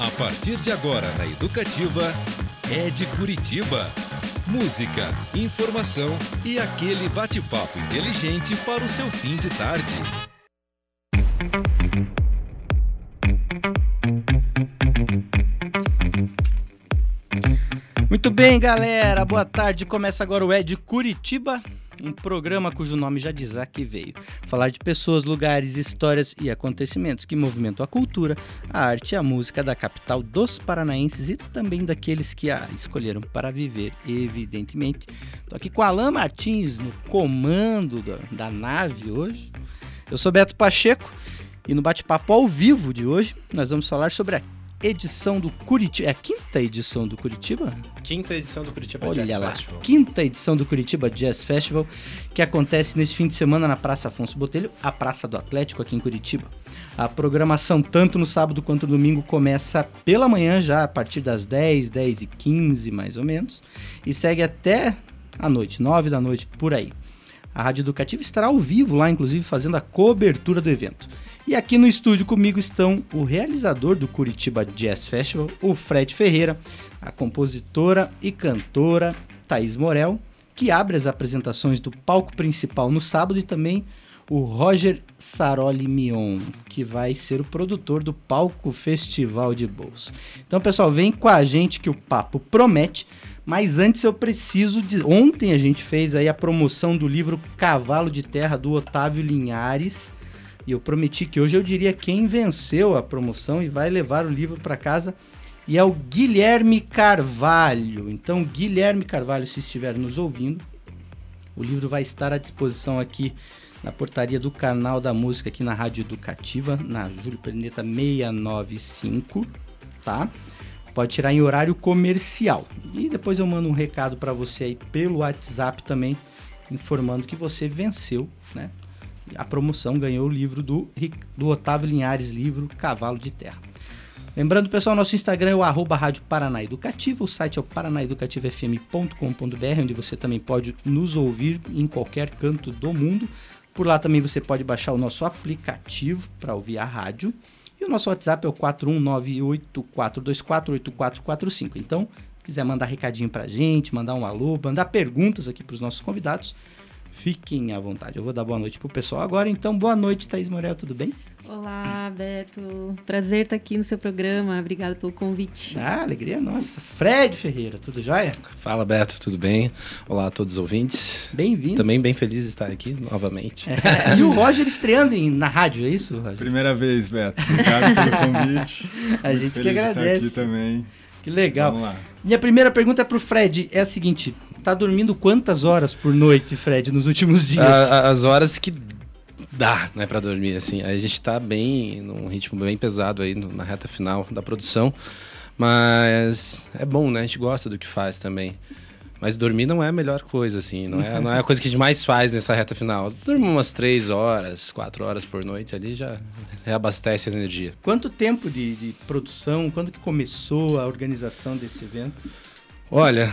A partir de agora na Educativa, é de Curitiba. Música, informação e aquele bate-papo inteligente para o seu fim de tarde. Muito bem, galera. Boa tarde. Começa agora o Ed Curitiba, um programa cujo nome já diz a que veio. Falar de pessoas, lugares, histórias e acontecimentos que movimentam a cultura, a arte e a música da capital dos paranaenses e também daqueles que a escolheram para viver, evidentemente. Estou aqui com Alain Martins no comando da, da nave hoje. Eu sou Beto Pacheco e no bate-papo ao vivo de hoje nós vamos falar sobre a edição do Curitiba. É a quinta edição do Curitiba? Quinta edição do Curitiba Olha Jazz lá, Festival. quinta edição do Curitiba Jazz Festival, que acontece neste fim de semana na Praça Afonso Botelho, a Praça do Atlético aqui em Curitiba. A programação, tanto no sábado quanto no domingo, começa pela manhã, já a partir das 10, 10 e 15 mais ou menos, e segue até a noite, 9 da noite, por aí. A Rádio Educativa estará ao vivo lá, inclusive, fazendo a cobertura do evento. E aqui no estúdio comigo estão o realizador do Curitiba Jazz Festival, o Fred Ferreira, a compositora e cantora Thaís Morel, que abre as apresentações do palco principal no sábado, e também o Roger Saroli Mion, que vai ser o produtor do Palco Festival de Bolsa. Então, pessoal, vem com a gente que o papo promete. Mas antes eu preciso de. Ontem a gente fez aí a promoção do livro Cavalo de Terra do Otávio Linhares. E eu prometi que hoje eu diria quem venceu a promoção e vai levar o livro para casa. E é o Guilherme Carvalho. Então, Guilherme Carvalho, se estiver nos ouvindo, o livro vai estar à disposição aqui na portaria do canal da música aqui na Rádio Educativa, na Júlio Perneta 695, tá? Pode tirar em horário comercial. E depois eu mando um recado para você aí pelo WhatsApp também, informando que você venceu, né? A promoção ganhou o livro do, do Otávio Linhares, livro Cavalo de Terra. Lembrando, pessoal, nosso Instagram é o arroba Rádio Paraná Educativa, o site é o paranaeducativafm.com.br, onde você também pode nos ouvir em qualquer canto do mundo. Por lá também você pode baixar o nosso aplicativo para ouvir a rádio. E o nosso WhatsApp é o 41984248445. Então, quiser mandar recadinho pra gente, mandar um alô, mandar perguntas aqui para os nossos convidados, fiquem à vontade. Eu vou dar boa noite pro pessoal agora. Então, boa noite, Thaís Morel, tudo bem? Olá, Beto. Prazer estar aqui no seu programa. Obrigada pelo convite. Ah, alegria nossa. Fred Ferreira, tudo jóia? Fala, Beto, tudo bem? Olá a todos os ouvintes. Bem-vindo. Também bem feliz de estar aqui novamente. É, e o Roger estreando em, na rádio, é isso, Roger? Primeira vez, Beto. Obrigado pelo convite. A Muito gente que feliz de agradece. estar aqui também. Que legal. Vamos lá. Minha primeira pergunta é pro Fred. É a seguinte: tá dormindo quantas horas por noite, Fred, nos últimos dias? A- as horas que dá, né, pra dormir, assim. A gente tá bem, num ritmo bem pesado aí na reta final da produção. Mas é bom, né? A gente gosta do que faz também. Mas dormir não é a melhor coisa, assim. Não é, não é a coisa que a gente mais faz nessa reta final. Dormir umas três horas, quatro horas por noite ali já reabastece a energia. Quanto tempo de, de produção? Quando que começou a organização desse evento? Olha,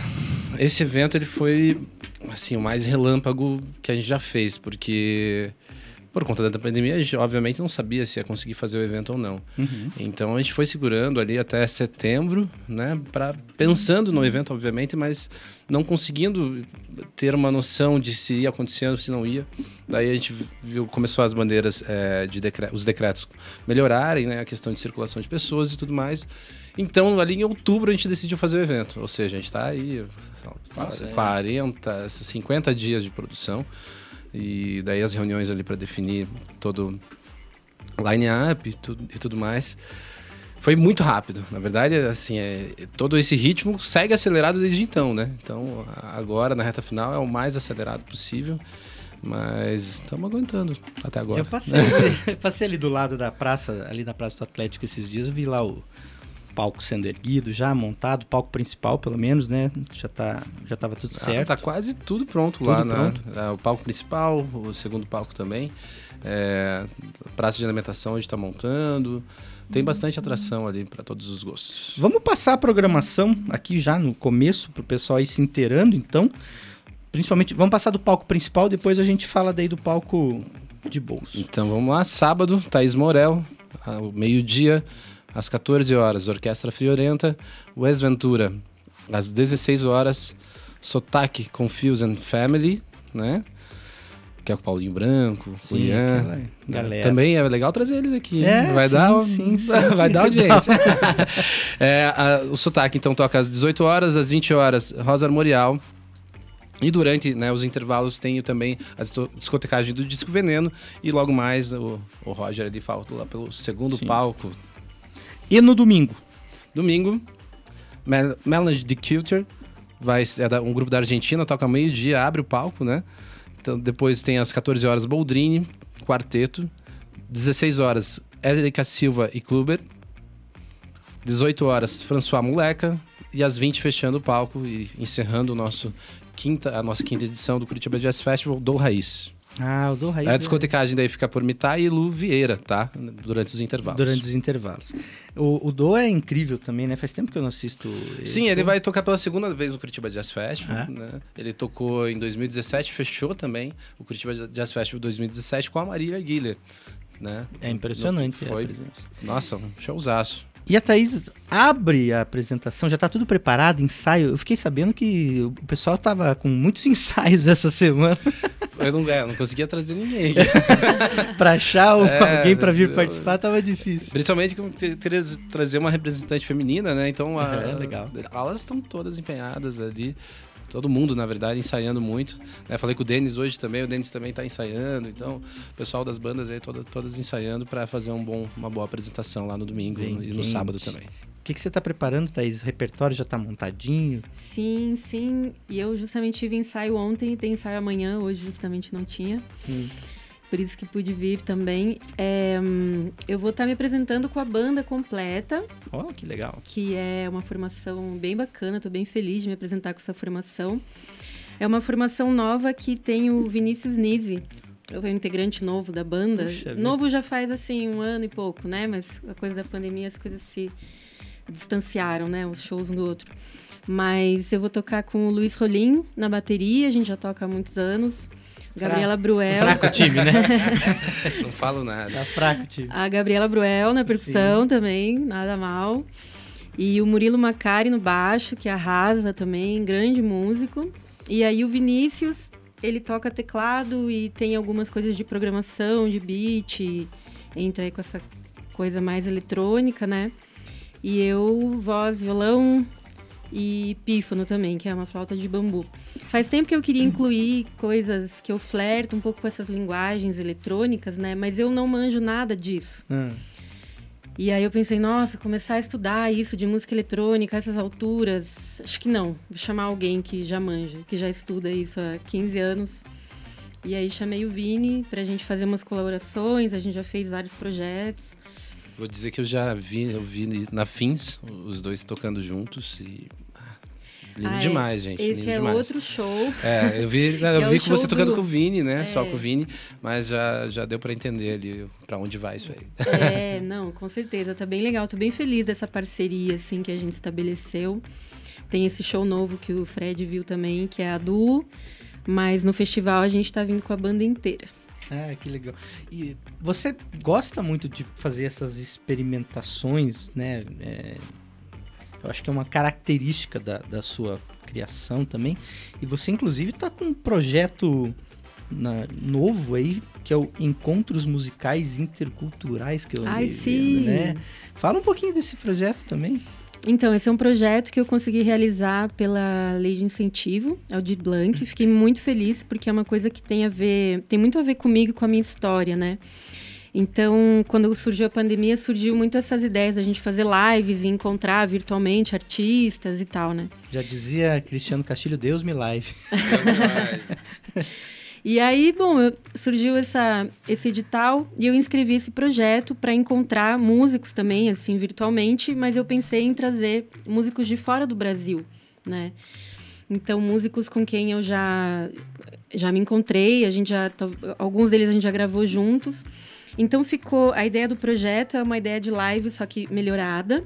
esse evento ele foi assim o mais relâmpago que a gente já fez, porque por conta da pandemia a gente obviamente não sabia se ia conseguir fazer o evento ou não. Uhum. Então a gente foi segurando ali até setembro, né, para pensando no evento obviamente, mas não conseguindo ter uma noção de se ia acontecendo, se não ia. Daí a gente viu começou as bandeiras eh, de decre- os decretos melhorarem, né, a questão de circulação de pessoas e tudo mais. Então, ali em outubro, a gente decidiu fazer o evento. Ou seja, a gente está aí Nossa, é. 40, 50 dias de produção. E daí as reuniões ali para definir todo o line-up e tudo, e tudo mais. Foi muito rápido. Na verdade, assim, é, todo esse ritmo segue acelerado desde então, né? Então, agora, na reta final, é o mais acelerado possível. Mas estamos aguentando até agora. Eu passei, eu passei ali do lado da praça, ali na Praça do Atlético esses dias, vi lá o palco sendo erguido, já montado, palco principal pelo menos, né? Já tá, já tava tudo Ah, certo. tá quase tudo pronto Tudo lá, né? pronto. É, o palco principal, o segundo palco também. É, praça de alimentação a gente tá montando. Tem bastante atração ali para todos os gostos. Vamos passar a programação aqui já no começo, pro pessoal ir se inteirando, então. Principalmente, vamos passar do palco principal, depois a gente fala daí do palco de bolso. Então vamos lá, sábado, Thaís Morel, ao meio-dia, às 14 horas, Orquestra Friorenta, Wes Ventura, às 16 horas, Sotaque Confuse and Family, né? Que é o Paulinho Branco, o Sim, Ian. aquela galera. Também é legal trazer eles aqui. É, vai sim, dar, sim, vai dar audiência. É, a- o Sotaque, então, toca às 18 horas, às 20 horas, Rosa Armorial. E durante né, os intervalos tem também a disco- discotecagem do Disco Veneno. E logo mais o, o Roger ali falta lá pelo segundo palco. E no domingo? Domingo, Mel Melange the Culture. Vai, é um grupo da Argentina, toca meio-dia, abre o palco, né? Então depois tem às 14 horas Boldrini, quarteto. 16 horas, Érica Silva e Kluber. 18 horas, François Moleca. E às 20 fechando o palco e encerrando o nosso quinta, a nossa quinta edição do Curitiba Jazz Festival do Raiz. Ah, o do Raiz. a discotecagem daí fica por Mitai e Lu Vieira, tá? Durante os intervalos. Durante os intervalos. O, o Do é incrível também, né? Faz tempo que eu não assisto. Sim, ele vai tocar pela segunda vez no Curitiba Jazz Festival. Ah. né? Ele tocou em 2017, fechou também o Curitiba Jazz Festival 2017 com a Marília Guilher. Né? É impressionante Foi, nossa, um showzaço. E a Thaís abre a apresentação, já tá tudo preparado, ensaio. Eu fiquei sabendo que o pessoal tava com muitos ensaios essa semana Mas não, é, não conseguia trazer ninguém. pra achar É, alguém pra vir eu- participar, tava difícil. Principalmente que queria trazer uma representante feminina, né? Então, a- É, legal. elas estão todas empenhadas ali. Todo mundo, na verdade, ensaiando muito. né? Falei com o Denis hoje também, o Denis também está ensaiando. Então, o pessoal das bandas aí, toda, todas ensaiando para fazer um bom, uma boa apresentação lá no domingo Bem e no sábado também. O que, que você tá preparando, Thaís? O repertório já tá montadinho? Sim, sim. E eu justamente tive ensaio ontem e tem ensaio amanhã. Hoje justamente não tinha. Hum. Por isso que pude vir também. É, hum, eu vou estar me apresentando com a banda completa, Ó, que legal. que é uma formação bem bacana. Estou bem feliz de me apresentar com essa formação. É uma formação nova que tem o Vinícius Nisi. É o integrante novo da banda. Puxa vida. novo já faz assim um ano e pouco, né? Mas a coisa da pandemia, as coisas se distanciaram, né? Os shows um do outro. Mas eu vou tocar com o Luiz Rolim na bateria, a gente já toca há muitos anos. Gabriela Bruel. Fraco time, né? Não falo nada. tá fraco time. A Gabriela Bruel na percussão também, nada mal. E o Murilo Macari no baixo, que arrasa também, grande músico. E aí o Vinícius, ele toca teclado e tem algumas coisas de programação, de beat, entra aí com essa coisa mais eletrônica, né? E eu, voz, violão e pífano também, que é uma flauta de bambu. Faz tempo que eu queria incluir coisas que eu flerto um pouco com essas linguagens eletrônicas, né? Mas eu não manjo nada disso. Ah, E aí eu pensei, nossa, começar a estudar isso de música eletrônica a essas alturas, acho que não. Vou chamar alguém que já manja, que já estuda isso há 15 anos. E aí chamei o Vini pra gente fazer umas colaborações, a gente já fez vários projetos. Vou dizer que eu já vi, eu vi na Fins, os dois tocando juntos e. ah, Lindo Ah, demais, gente. Esse lindo é demais. outro show. É, eu vi, eu é vi com você tocando do- com o Vini, né? Só É. com o Vini, mas já, já deu pra entender ali pra onde vai isso aí. É, não, com certeza. Tá bem legal. Tô bem feliz dessa parceria, assim, que a gente estabeleceu. Tem esse show novo que o Fred viu também, que é a Duo. Mas no festival a gente tá vindo com a banda inteira. Ah, que legal. E você gosta muito de fazer essas experimentações, né? É, eu acho que é uma característica da, da sua criação também. E você, inclusive, tá com um projeto na- novo aí, que é o Encontros Musicais Interculturais, que eu Ai, sim! né? Fala um pouquinho desse projeto também. Então, esse é um projeto que eu consegui realizar pela Lei de Incentivo, Aldir Blanc. Fiquei muito feliz porque é uma coisa que tem a ver, tem muito a ver comigo e com a minha história, né? Então, quando surgiu a pandemia, surgiu muito essas ideias da gente fazer lives e encontrar virtualmente artistas e tal, né? Já dizia Cristiano Castilho, Deus me live. E aí, bom, eu- surgiu essa, esse edital e eu inscrevi esse projeto para encontrar músicos também, assim, virtualmente, mas eu pensei em trazer músicos de fora do Brasil, né? Então, músicos com quem eu já, já me encontrei, a gente já, alguns deles a gente já gravou juntos. Então, ficou, a ideia do projeto é uma ideia de live, só que melhorada,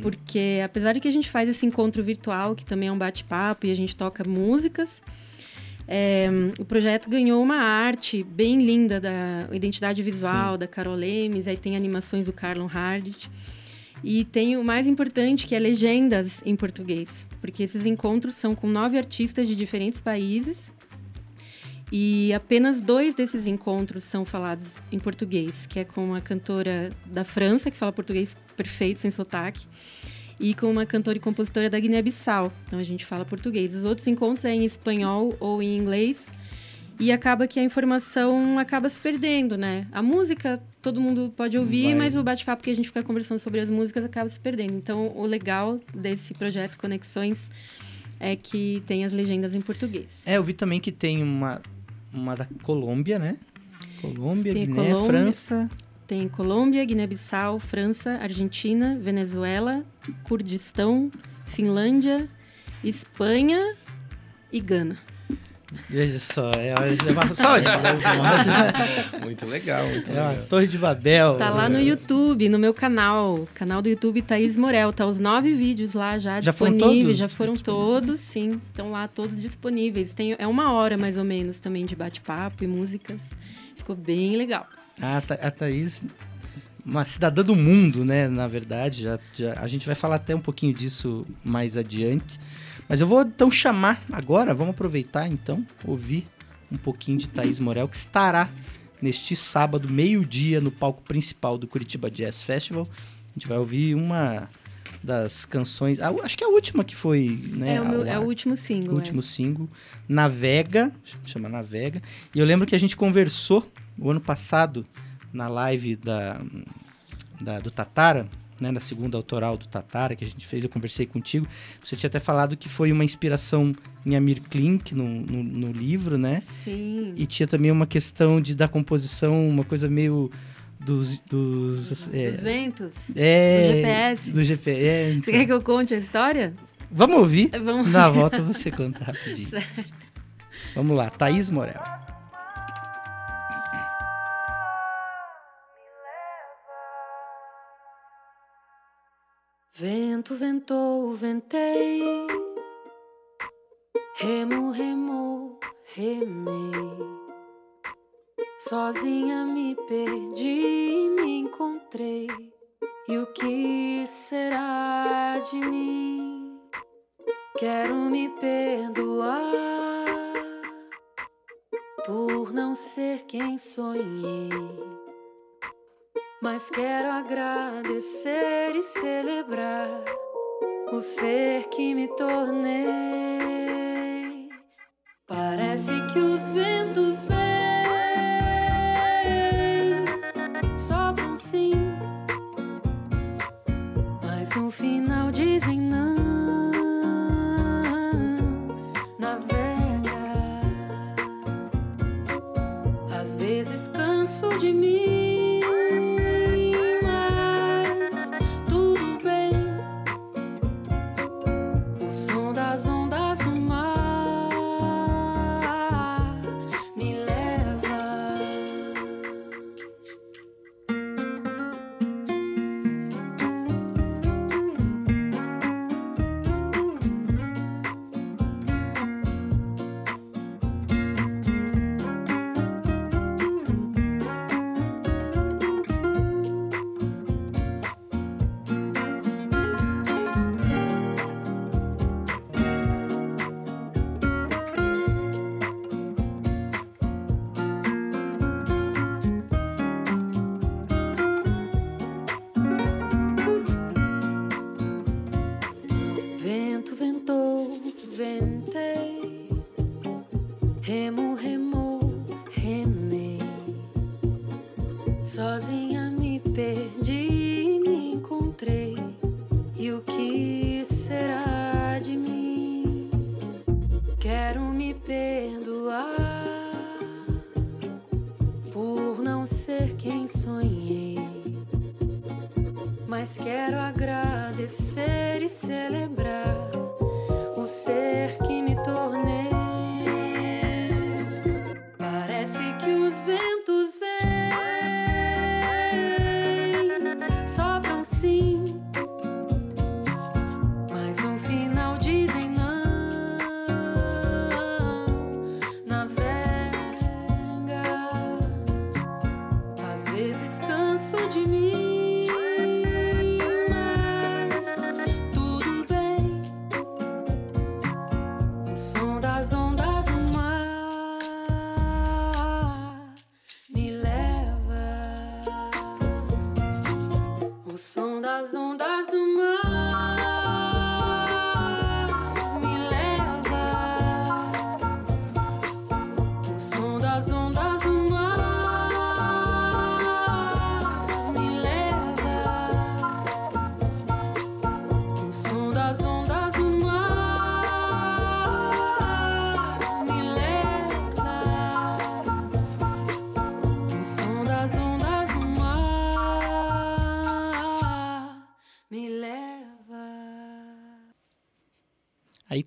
porque apesar de que a gente faz esse encontro virtual, que também é um bate-papo e a gente toca músicas, é, o projeto ganhou uma arte bem linda da identidade visual da Carol Lemes, aí tem animações do Carlon Hardt. E tem o mais importante, que é legendas em português. Porque esses encontros são com nove artistas de diferentes países. E apenas dois desses encontros são falados em português, que é com uma cantora da França, que fala português perfeito, sem sotaque, e com uma cantora e compositora da Guiné-Bissau. Então a gente fala português. Os outros encontros é em espanhol ou em inglês. E acaba que a informação acaba se perdendo, né? A música todo mundo pode ouvir, Vai. mas o bate-papo que a gente fica conversando sobre as músicas acaba se perdendo. Então, o legal desse projeto Conexões é que tem as legendas em português. É, eu vi também que tem uma, uma da Colômbia, né? Colômbia, Tem Guiné, Colômbia. França. Tem Colômbia, Guiné-Bissau, França, Argentina, Venezuela, Kurdistão, Finlândia, Espanha e Gana. Veja só, é, é uma, só de Muito legal, muito é uma legal. Torre de Babel. Tá lá no YouTube, no meu canal. Canal do YouTube Thaís Morel. Tá os nove vídeos lá já, Já foram disponíveis. todos? Já foram todos, sim. Estão lá todos disponíveis. Tem, é uma hora mais ou menos também de bate-papo e músicas. Ficou bem legal. A, a Thaís, uma cidadã do mundo, né? Na verdade, já, já- a gente vai falar até um pouquinho disso mais adiante. Mas eu vou então chamar agora, vamos aproveitar então, ouvir um pouquinho de Thaís Morel, que estará neste sábado, meio-dia, no palco principal do Curitiba Jazz Festival. A gente vai ouvir uma das canções, acho que é a última que foi, né? é, o meu- é o último single. O último single, Navega, chama Navega. E eu lembro que a gente conversou o ano passado na live da, da- do Tatara, né, na segunda autoral do Tatara que a gente fez, eu conversei contigo. Você tinha até falado que foi uma inspiração em Amir Klink no, no, no livro, é. né? Sim. E tinha também uma questão de da composição, uma coisa meio dos... dos é, Dos ventos. é, do GPS. Do GPS. Você quer que eu conte a história? Vamos ouvir? Vamos. Na volta você conta rapidinho. Certo. Vamos lá, Thaís Morel. Vento ventou, ventei, remo, remo, remei. Sozinha me perdi e me encontrei. E o que será de mim? Quero me perdoar por não ser quem sonhei. Mas quero agradecer e celebrar o ser que me tornei. Parece que os ventos vêm, sopram sim, mas no final dizem não. Navega, às vezes canso de mim, ser que me tornei.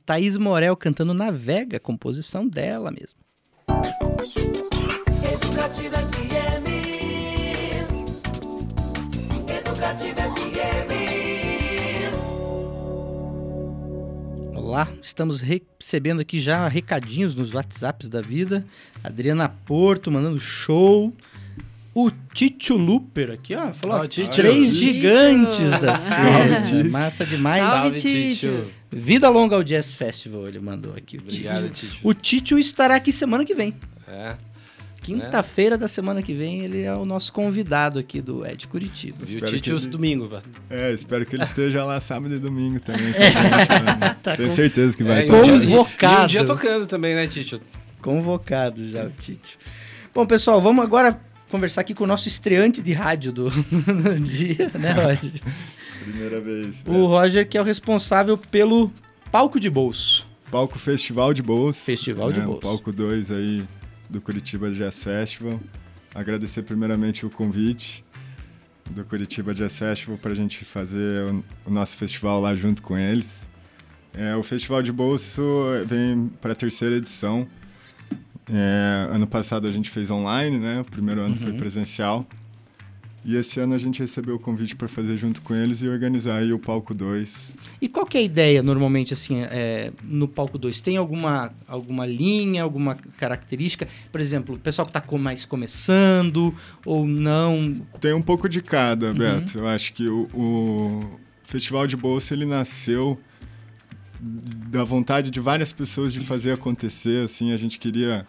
Thaís Morel cantando Navega, composição dela mesmo. Educativa FM. Educativa FM. Olá, estamos recebendo aqui já recadinhos nos WhatsApps da vida. Adriana Porto mandando show. O Tito Luper aqui, ó. Falou, Tito. três Tito. gigantes da Salve. Tito. Massa demais. Salve. Titio. Vida longa ao Jazz Festival, ele mandou aqui. Obrigado, Tito. O Tito estará aqui semana que vem. É. Quinta-feira da semana que vem, ele é o nosso convidado aqui do Ed Curitiba. E o Espero os ele- domingo. É, espero que ele esteja lá sábado e domingo também. gente, né? Tá Tenho com- certeza que vai É, estar. Convocado. E um dia tocando também, né, Tito? Convocado já o Tite. Bom, pessoal, vamos agora conversar aqui com o nosso estreante de rádio do, do dia, né, Roger? Primeira vez. O Roger, que é o responsável pelo palco de bolso. Palco Festival de Bolsa. Festival de né, o Bolsa. Palco 2 aí do Curitiba Jazz Festival. Agradecer primeiramente o convite do Curitiba Jazz Festival para a gente fazer o, nosso festival lá junto com eles. É, o Festival de Bolso vem para a terceira edição. É, ano passado a gente fez online, né? O primeiro ano foi presencial. E esse ano a gente recebeu o convite para fazer junto com eles e organizar aí o Palco 2. E qual que é a ideia, normalmente, assim, é, no palco 2? Tem alguma, alguma linha, alguma característica? Por exemplo, o pessoal que está mais começando ou não? Tem um pouco de cada, Beto. Eu acho que o, o Festival de Bolsa ele nasceu da vontade de várias pessoas de fazer acontecer. Assim, a gente queria.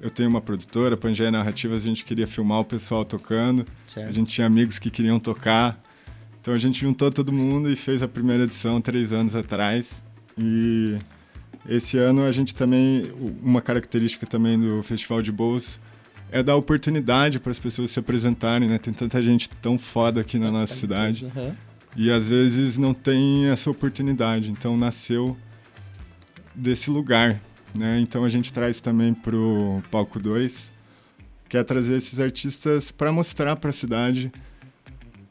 Eu tenho uma produtora, Pangeia Narrativas, a gente queria filmar o pessoal tocando. A Certo. gente tinha amigos que queriam tocar. Então a gente juntou todo mundo e fez a primeira edição três anos atrás. E esse ano a gente também, uma característica também do Festival de Bolsa é dar oportunidade para as pessoas se apresentarem, né? Tem tanta gente tão foda aqui na nossa cidade Aham. e às vezes não tem essa oportunidade. Então nasceu desse lugar, né? Então a gente traz também pro palco 2, que é trazer esses artistas para mostrar para a cidade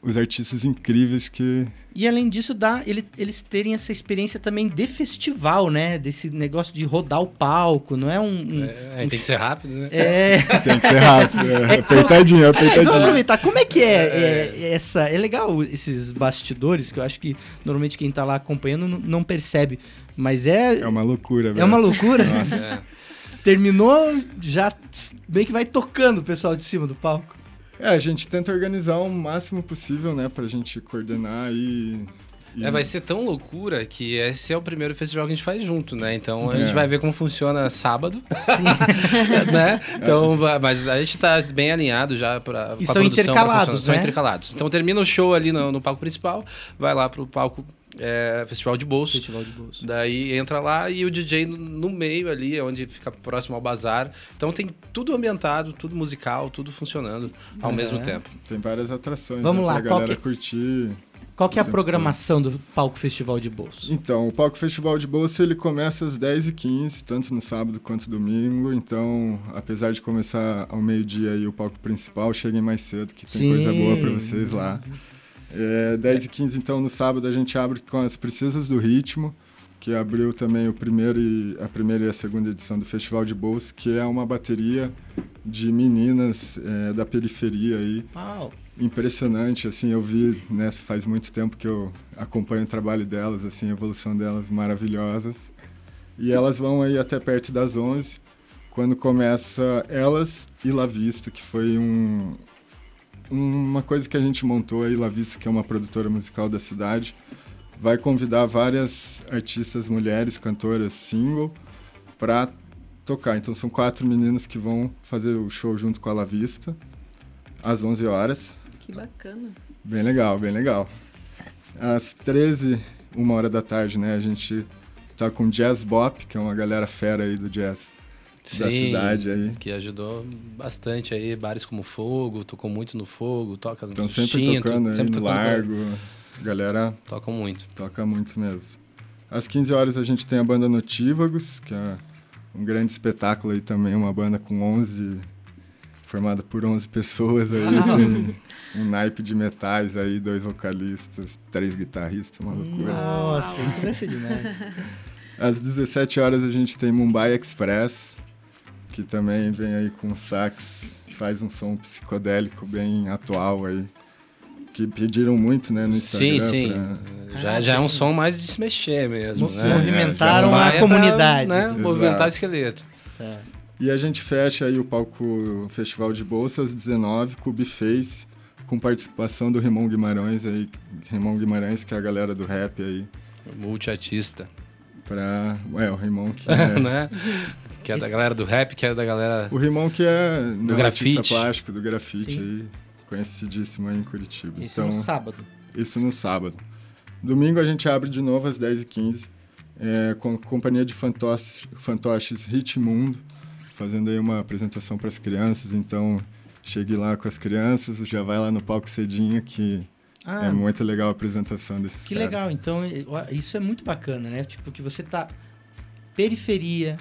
os artistas incríveis que E além disso, dá ele- eles terem essa experiência também de festival, né? Desse negócio de rodar o palco, não é um... um- É, tem que ser rápido, né? É, tem que ser rápido, é, É apertadinho, Mas vamos apertadinho. aproveitar, como é que é, é, essa. É legal esses bastidores, que eu acho que normalmente quem tá lá acompanhando não, não percebe. Mas é. É uma loucura, é uma loucura. É. Terminou, já bem que vai tocando o pessoal de cima do palco. É, a gente tenta organizar o máximo possível, né, pra gente coordenar e... É, vai ser tão loucura que esse é o primeiro festival que a gente faz junto, né? Então a É. gente vai ver como funciona sábado. né? Então, vai- mas a gente tá bem alinhado já pra, E são produção. pra intercalados, funcionar. São né? intercalados. Então termina o show ali no, no palco principal, vai lá pro palco é, Festival de Bolso. Festival de bolso. Daí entra lá e o DJ no, no meio ali, onde fica próximo ao bazar. Então tem tudo ambientado, tudo musical, tudo funcionando ao É. mesmo tempo. Tem várias atrações Vamos né, lá, pra qual galera que- curtir. Qual que é a programação do palco Festival de Bolso? Então, o Palco Festival de Bolsa ele começa às 10h15, tanto no sábado quanto domingo. Então, apesar de começar ao meio-dia aí o palco principal, cheguem mais cedo, que tem Sim. coisa boa para vocês lá. É, 10h15, então, no sábado, a gente abre com as Precisas do Ritmo, que abriu também o primeiro e, a primeira e a segunda edição do Festival de Bolsa, que é uma bateria de meninas é, da periferia aí, Uau. impressionante, assim, eu vi, né, faz muito tempo que eu acompanho o trabalho delas, assim, a evolução delas maravilhosas. E elas vão aí até perto das 11, quando começa Elas e La Vista, que foi um, uma coisa que a gente montou aí, La Vista, que é uma produtora musical da cidade, vai convidar várias artistas mulheres, cantoras single, para tocar. Então são quatro meninas que vão fazer o show junto com a La Vista, às 11 horas. Que bacana. Bem legal, bem legal. Às 13, uma hora da tarde, né? A gente tá com Jazz Bop, que é uma galera fera aí do jazz da cidade aí. Que ajudou bastante aí, bares como Fogo, tocou muito no Fogo, toca no Estão sempre Instinto, tocando aí sempre no tocando- Largo. A galera Tocam muito. toca muito mesmo. Às 15 horas a gente tem a banda Notívagos, que é um grande espetáculo aí também, uma banda com 11 formada por 11 pessoas aí, tem um naipe de metais aí, dois vocalistas, três guitarristas, uma loucura. Nossa, isso vai ser demais. Às 17 horas a gente tem Mumbai Express, que também vem aí com sax, faz um som psicodélico bem atual aí, que pediram muito, né, no Sim, Instagram. sim. pra- Já, já é um sim. som mais de se mexer mesmo, Mo- né? movimentaram Já a comunidade. Pra, né, Exato. movimentar esqueleto. Tá. E a gente fecha aí o palco Festival de Bolsa às 19 com o Biface, com participação do Rimon Guimarães aí, Rimon Guimarães, que é a galera do rap aí, Multiartista. pra... É, o Rimon que é... né? Que é da Esse- galera do rap, que é da galera. O Rimon que é um grafite. plástico, do grafite aí, conhecidíssimo aí em Curitiba. Isso então, no sábado. Isso no sábado. Domingo a gente abre de novo às 10h15, é, com a companhia de fantoches, fantoches Ritmundo, fazendo aí uma apresentação para as crianças. Então, chegue lá com as crianças, já vai lá no palco cedinho, que Ah, é muito legal a apresentação desses que caras. legal. Então, isso é muito bacana, né? Tipo, que você tá periferia,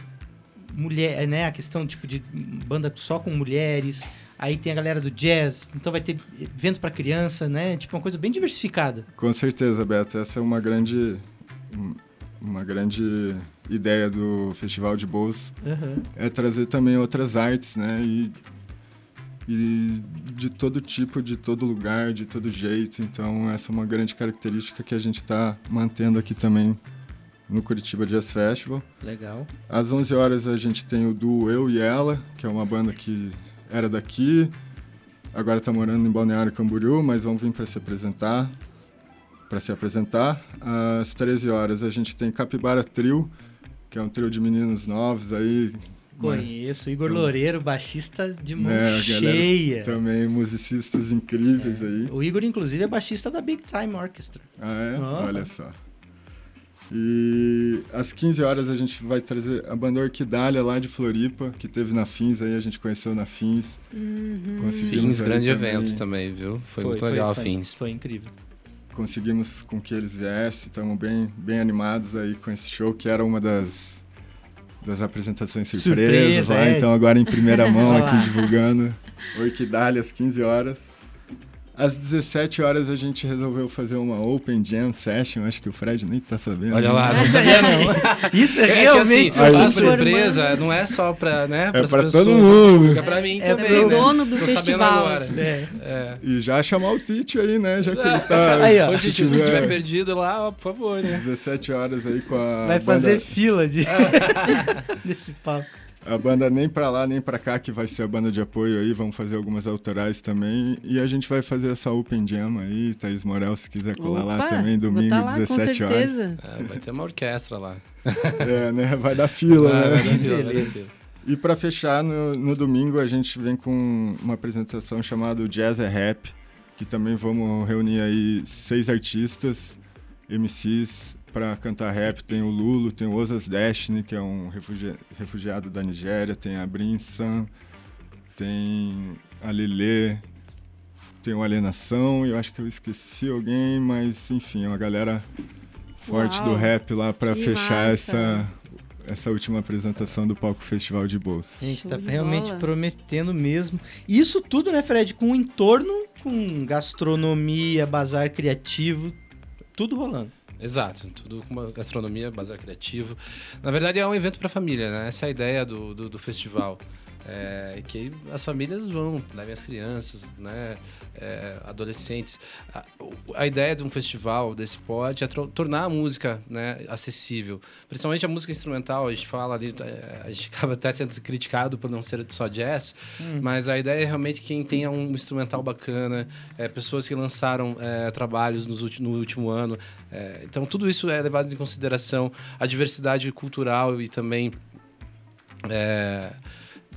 mulher, né? A questão, tipo, de banda só com mulheres. Aí tem a galera do jazz, então vai ter evento pra criança, né? Tipo, uma coisa bem diversificada. Com certeza, Beto. Essa é uma grande, uma grande ideia do Festival de Bolsa. Aham. é trazer também outras artes, né? E, e de todo tipo, de todo lugar, de todo jeito. Então, essa é uma grande característica que a gente está mantendo aqui também no Curitiba Jazz Festival. Legal. Às 11 horas a gente tem o duo Eu e Ela, que é uma banda que era daqui, agora está morando em Balneário Camboriú, mas vão vir para se apresentar. Para se apresentar. Às 13 horas a gente tem Capibara Trio, que é um trio de meninos novos aí. Conheço. Igor Então- Loureiro, baixista de mão Né, cheia. Também musicistas incríveis aí. O Igor, inclusive, é baixista da Big Time Orchestra. Ah, é? Ah. Olha só. E às 15 horas a gente vai trazer a banda Orquidália lá de Floripa, que teve na Fins aí, a gente conheceu na Fins. Conseguimos Fins, grande também- evento também, viu? Foi, muito legal a foi, Fins. Foi incrível. Conseguimos com que eles viessem, estamos bem, bem animados aí com esse show, que era uma das, das apresentações surpresas Surpresa, lá. é. Então agora em primeira mão aqui divulgando. Orquidália às 15 horas. Às 17 horas a gente resolveu fazer uma Open Jam Session, acho que o Fred nem tá sabendo. Olha né? lá, não sabia não. Isso é, É que realmente... assim, Aí- a surpresa não é só pra, né, pras pra pessoas, todo mundo. É pra mim É também, pro né? dono do Tô sabendo festival, agora. assim. É. É. E já chamar o Tite aí, né? Já que ele tá. Aí, ó. Ô, se tiver perdido lá, ó, por favor, né? 17 horas aí com a. Vai banda, fazer fila de... desse papo. A banda nem pra lá nem pra cá, que vai ser a banda de apoio aí. Vamos fazer algumas autorais também. E a gente vai fazer essa Open Jam aí. Thaís Morel, se quiser colar lá Opa, também, vou domingo, tá lá, 17 com horas. É, vai ter uma orquestra lá. É, né? Vai dar fila, Vai, né? vai dar fila, vai dar Beleza. fila. E pra fechar, no, no domingo a gente vem com uma apresentação chamada Jazz é Rap, que também vamos reunir aí seis artistas, MCs, pra cantar rap. Tem o Lulo, tem o Osas Destiny, que é um refugi- refugiado da Nigéria, tem a Brin San, tem a Lelê, tem o Alienação, e eu acho que eu esqueci alguém, mas enfim, é uma galera forte do Uau, rap lá pra que fechar massa. essa essa última apresentação do Palco Festival de Bolsa. A gente tá realmente bola. prometendo mesmo. E isso tudo, né, Fred? Com um entorno, com gastronomia, bazar criativo, tudo rolando. Exato, tudo com uma gastronomia, bazar criativo. Na verdade, é um evento para família, né? Essa é a ideia do, do, do festival. É, que as famílias vão, levem as crianças, né? É, adolescentes. A, a ideia de um festival desse pod é tornar a música né, acessível. Principalmente a música instrumental, a gente fala ali, é, a gente acaba até sendo criticado por não ser só jazz, mas a ideia é realmente quem tenha um instrumental bacana, é, pessoas que lançaram é, trabalhos nos no último ano. É, então, tudo isso é levado em consideração, a diversidade cultural e também. é,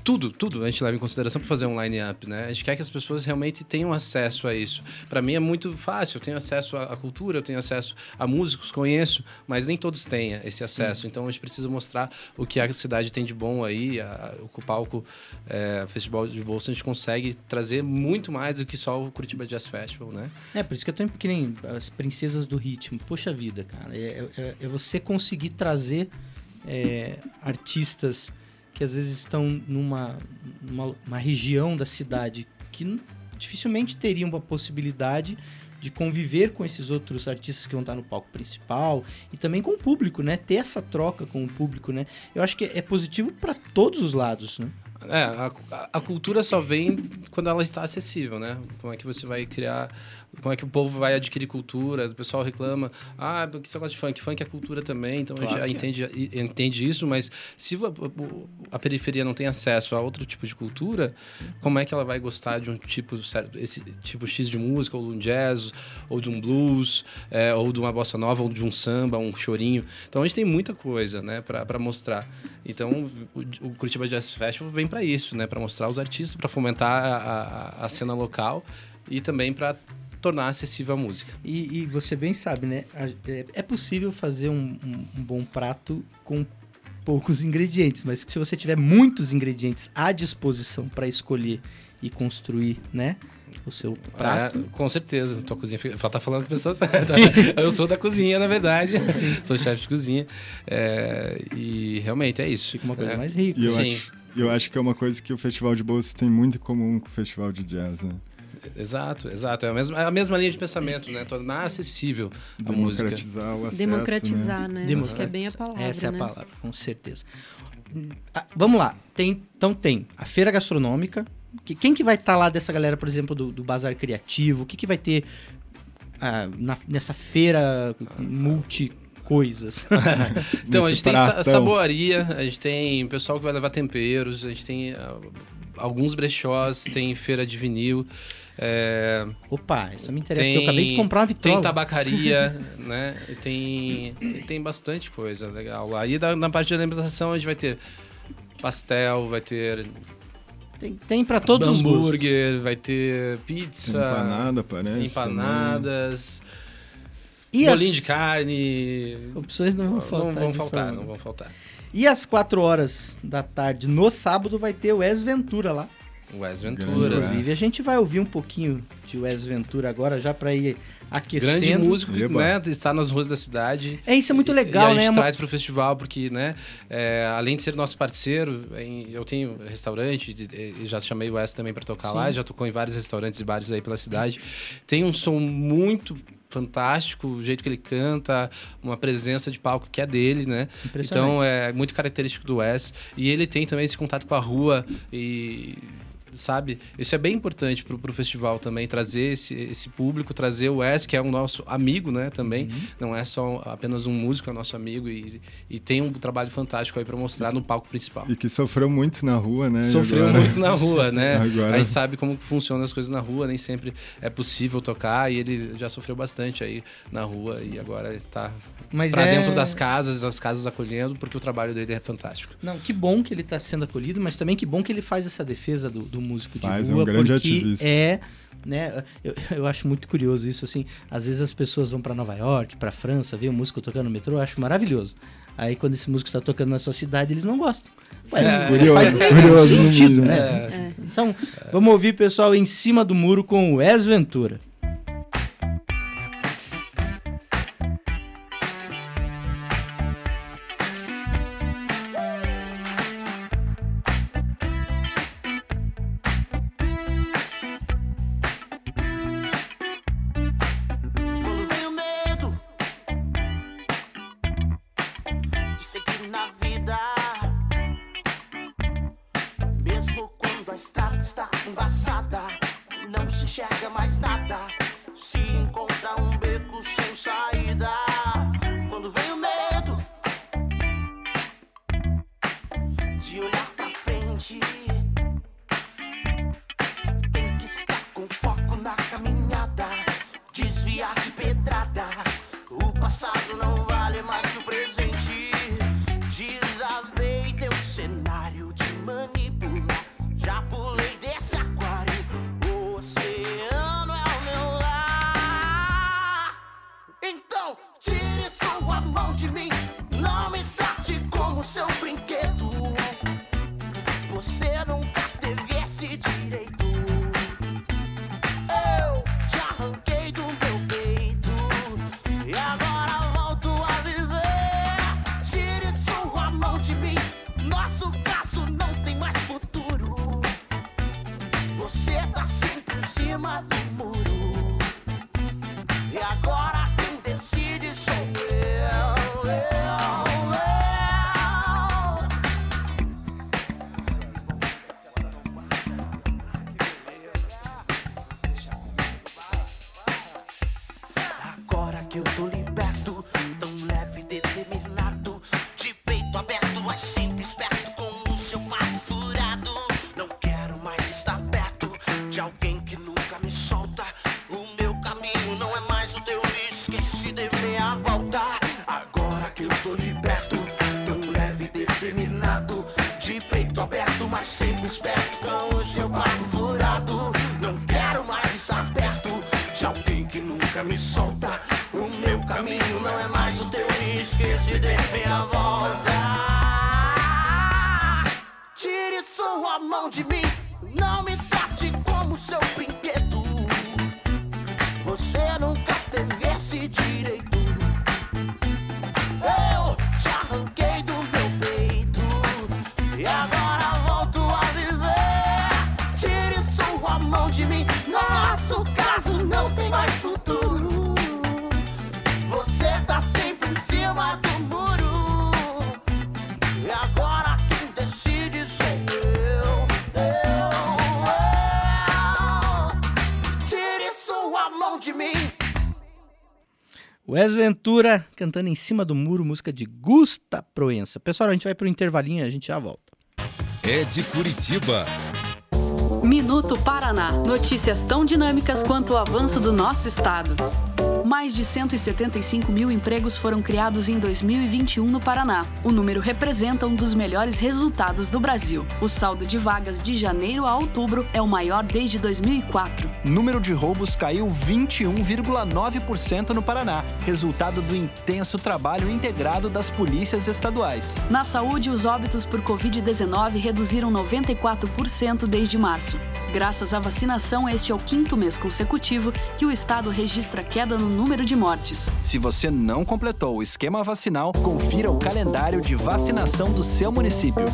tudo, tudo a gente leva em consideração para fazer um line-up, né? A gente quer que as pessoas realmente tenham acesso a isso. Para mim é muito fácil, eu tenho acesso à cultura, eu tenho acesso a músicos, conheço, mas nem todos têm esse acesso. Então a gente precisa mostrar o que a cidade tem de bom aí, a, o palco é, Festival de Bolsa, a gente consegue trazer muito mais do que só o Curitiba Jazz Festival, né? É, por isso que eu tô que nem as princesas do ritmo. Poxa vida, cara. É, é- é você conseguir trazer é, artistas que às vezes estão numa, uma região da cidade que dificilmente teriam uma possibilidade de conviver com esses outros artistas que vão estar no palco principal e também com o público, né? Ter essa troca com o público, né? Eu acho que é positivo para todos os lados, né? É, a, a- a cultura só vem quando ela está acessível, né? Como é que você vai criar, como é que o povo vai adquirir cultura? O pessoal reclama, ah, porque você gosta de funk? Funk é cultura também, então Claro a é. gente já entende, entende isso, mas se a, a periferia não tem acesso a outro tipo de cultura, como é que ela vai gostar de um tipo, certo, esse tipo X de música, ou de um jazz, ou de um blues, é, ou de uma bossa nova, ou de um samba, um chorinho? Então a gente tem muita coisa, né, para mostrar. Então o, o Curitiba Jazz Festival vem para isso, né, para mostrar os artistas, para fomentar a, a, a cena local e também para tornar acessível a música. E, e você bem sabe, né? É, é possível fazer um, um- um bom prato com poucos ingredientes, mas se você tiver muitos ingredientes à disposição para escolher e construir, né? O seu prato. É, com certeza, tua cozinha fica... tá falando com a pessoa certa. Eu sou da cozinha, na verdade. Sou chefe de cozinha. É, e realmente é isso. Fica uma coisa É. mais rica. E eu Sim. acho, eu acho que é uma coisa que o Festival de Bolsa tem muito em comum com o Festival de Jazz, né? Exato, exato. É a mesma, é a mesma linha de pensamento, né? Tornar acessível a música. Democratizar o acesso, né? Democratizar, né? Acho que é bem a palavra, Essa é a né? palavra, com certeza. Ah, vamos lá. Tem, então tem a feira gastronômica. Que, quem que vai estar lá dessa galera, por exemplo, do, do Bazar Criativo? O que, que vai ter ah, na- nessa feira multi coisas? Então, a gente tem pratão. saboaria, a gente tem pessoal que vai levar temperos, a gente tem ah, alguns brechós, tem feira de vinil, é, Opa, isso me interessa. Tem- eu acabei de comprar uma tem vitrola. tabacaria, né? E Tem, tem, tem bastante coisa legal lá. E da- na parte de alimentação a gente vai ter pastel, vai ter Tem, tem para todos os gostos. hambúrguer, vai ter pizza, Empanada, parece. empanadas, E bolinho as de carne. opções não vão faltar. Não vão faltar, forma- não vão faltar. E às 4 horas da tarde, no sábado, vai ter o Wes Ventura lá. Wes Ventura. Inclusive, a gente vai ouvir um pouquinho de Wes Ventura agora, já para ir aquecendo. Grande músico Eba. né, está nas ruas da cidade. É, isso é muito legal, e a né? gente É uma- traz para o festival porque, né, é, além de ser nosso parceiro, em- eu tenho restaurante, de- e já chamei o Wes também para tocar lá, já tocou em vários restaurantes e bares aí pela cidade. Tem um som muito fantástico, o jeito que ele canta, uma presença de palco que é dele, né? Então é muito característico do Wes. E ele tem também esse contato com a rua e sabe? Isso é bem importante pro, pro festival também, trazer esse, esse público, trazer o Wes, que é um nosso amigo, né, também. Uhum. Não é só apenas um músico, é nosso amigo e, e tem um trabalho fantástico aí para mostrar no palco principal. E que sofreu muito na rua, né? Sofreu agora- muito na rua, né? Agora- A gente sabe como funcionam as coisas na rua, nem sempre é possível tocar e ele já sofreu bastante aí na rua e agora ele tá Mas pra é- dentro das casas, as casas acolhendo, porque o trabalho dele é fantástico. Não, que bom que ele está sendo acolhido, mas também que bom que ele faz essa defesa do, do músico Faz, de é um rua, grande porque ativista. é, né, eu, eu acho muito curioso isso, assim, às vezes as pessoas vão para Nova York, para França, ver um músico tocando no metrô, eu acho maravilhoso. Aí quando esse músico está tocando na sua cidade, eles não gostam. Ué, É. não Curioso, faz curioso sentido, mínimo. né? É, Então, vamos ouvir, pessoal, em cima do muro com o Wes Ventura. Wes Ventura cantando em cima do muro, música de Gusta Proença. Pessoal, a gente vai pro intervalinho e a gente já volta. É de Curitiba. Minuto Paraná. Notícias tão dinâmicas quanto o avanço do nosso estado. Mais de 175 mil empregos foram criados em 2021 no Paraná. O número representa um dos melhores resultados do Brasil. O saldo de vagas de janeiro a outubro é o maior desde 2004. Número de roubos caiu 21,9% no Paraná, resultado do intenso trabalho integrado das polícias estaduais. Na saúde, os óbitos por Covid-19 reduziram 94% desde março. Graças à vacinação, este é o quinto mês consecutivo que o estado registra queda no número de mortes. Se você não completou o esquema vacinal, confira o calendário de vacinação do seu município.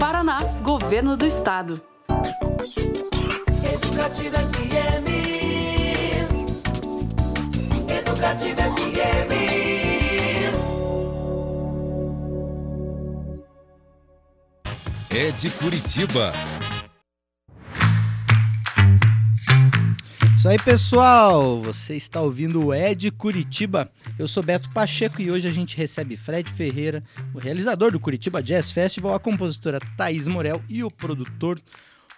Paraná, Governo do Estado. Educativa FM. Educativa FM. É de Curitiba. Isso aí, pessoal! Você está ouvindo o Ed Curitiba. Eu sou Beto Pacheco e hoje a gente recebe Fred Ferreira, o realizador do Curitiba Jazz Festival, a compositora Thaís Morel e o produtor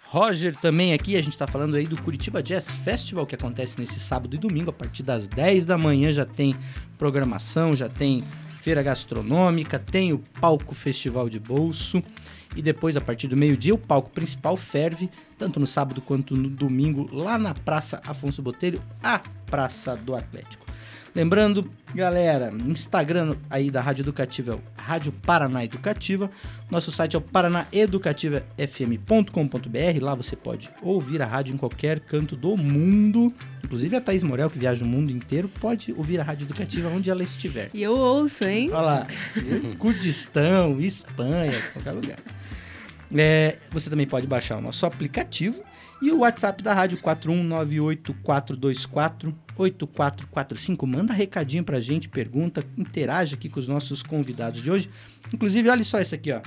Roger também aqui. A gente está falando aí do Curitiba Jazz Festival, que acontece nesse sábado e domingo, a partir das 10 da manhã. Já tem programação, já tem feira gastronômica, tem o palco Festival de Bolso. E depois, a partir do meio-dia, o palco principal ferve, tanto no sábado quanto no domingo, lá na Praça Afonso Botelho, a Praça do Atlético. Lembrando, galera, Instagram aí da Rádio Educativa é o Rádio Paraná Educativa. Nosso site é o paranaeducativafm.com.br. Lá você pode ouvir a rádio em qualquer canto do mundo. Inclusive a Thaís Morel, que viaja o mundo inteiro, pode ouvir a Rádio Educativa onde ela estiver. E eu ouço, hein? Olha lá, Kurdistão, Espanha, qualquer lugar. É, você também pode baixar o nosso aplicativo e o WhatsApp da rádio 41984248445. Manda recadinho pra gente, pergunta, interage aqui com os nossos convidados de hoje. Inclusive, olha só isso aqui, ó.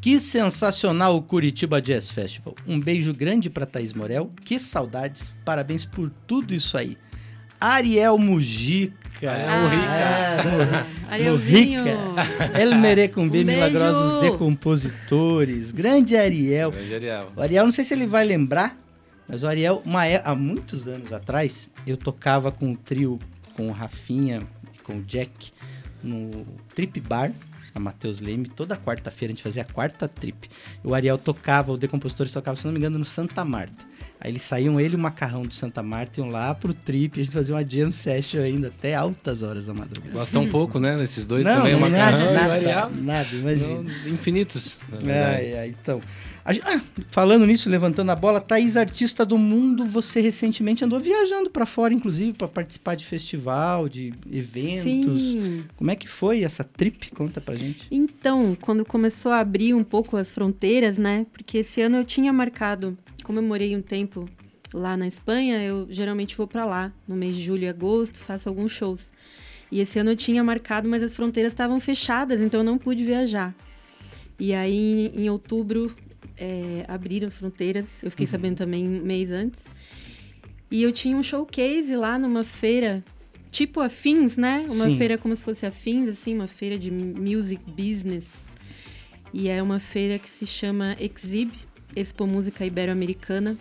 Que sensacional o Curitiba Jazz Festival. Um beijo grande pra Thaís Morel. Que saudades. Parabéns por tudo isso aí. Ariel Mujica. Mujica. É, Arielzinho. Mujica. El Merecumbi, Um. Milagrosos Decompositores. Grande Ariel. Grande Ariel. O Ariel, não sei se ele vai lembrar, mas o Ariel, uma há muitos anos atrás, eu tocava com o trio, com o Rafinha e com o Jack, no Trip Bar, na Matheus Leme. Toda quarta-feira a gente fazia a quarta trip. O Ariel tocava, o Decompositores tocava, se não me engano, no Santa Marta. Aí eles saíam ele e o Macarrão do Santa Marta, iam lá pro trip, a gente fazia uma jam session ainda até altas horas da madrugada. Gosta um pouco, né? Desses dois Não, também, o não, macarrão nada, e o nada, nada, imagina. Não, Infinitos. Ai, ai, então. Ah, falando nisso, levantando a bola, Thaís, artista do mundo, você recentemente andou viajando pra fora, inclusive, pra participar de festival, de eventos. Sim. Como é que foi essa trip? Conta pra gente. Então, quando começou a abrir um pouco as fronteiras, né? Porque esse ano eu tinha marcado, como eu morei um tempo lá na Espanha, eu geralmente vou pra lá no mês de julho e agosto, faço alguns shows. E esse ano eu tinha marcado, mas as fronteiras estavam fechadas, então eu não pude viajar. E aí, em outubro, é, abriram as fronteiras. Eu fiquei sabendo também um mês antes. E eu tinha um showcase lá numa feira, tipo a Fins, né? Uma Sim. feira como se fosse a Fins, assim, uma feira de music business. E é uma feira que se chama Exib, Expo Música Ibero-Americana.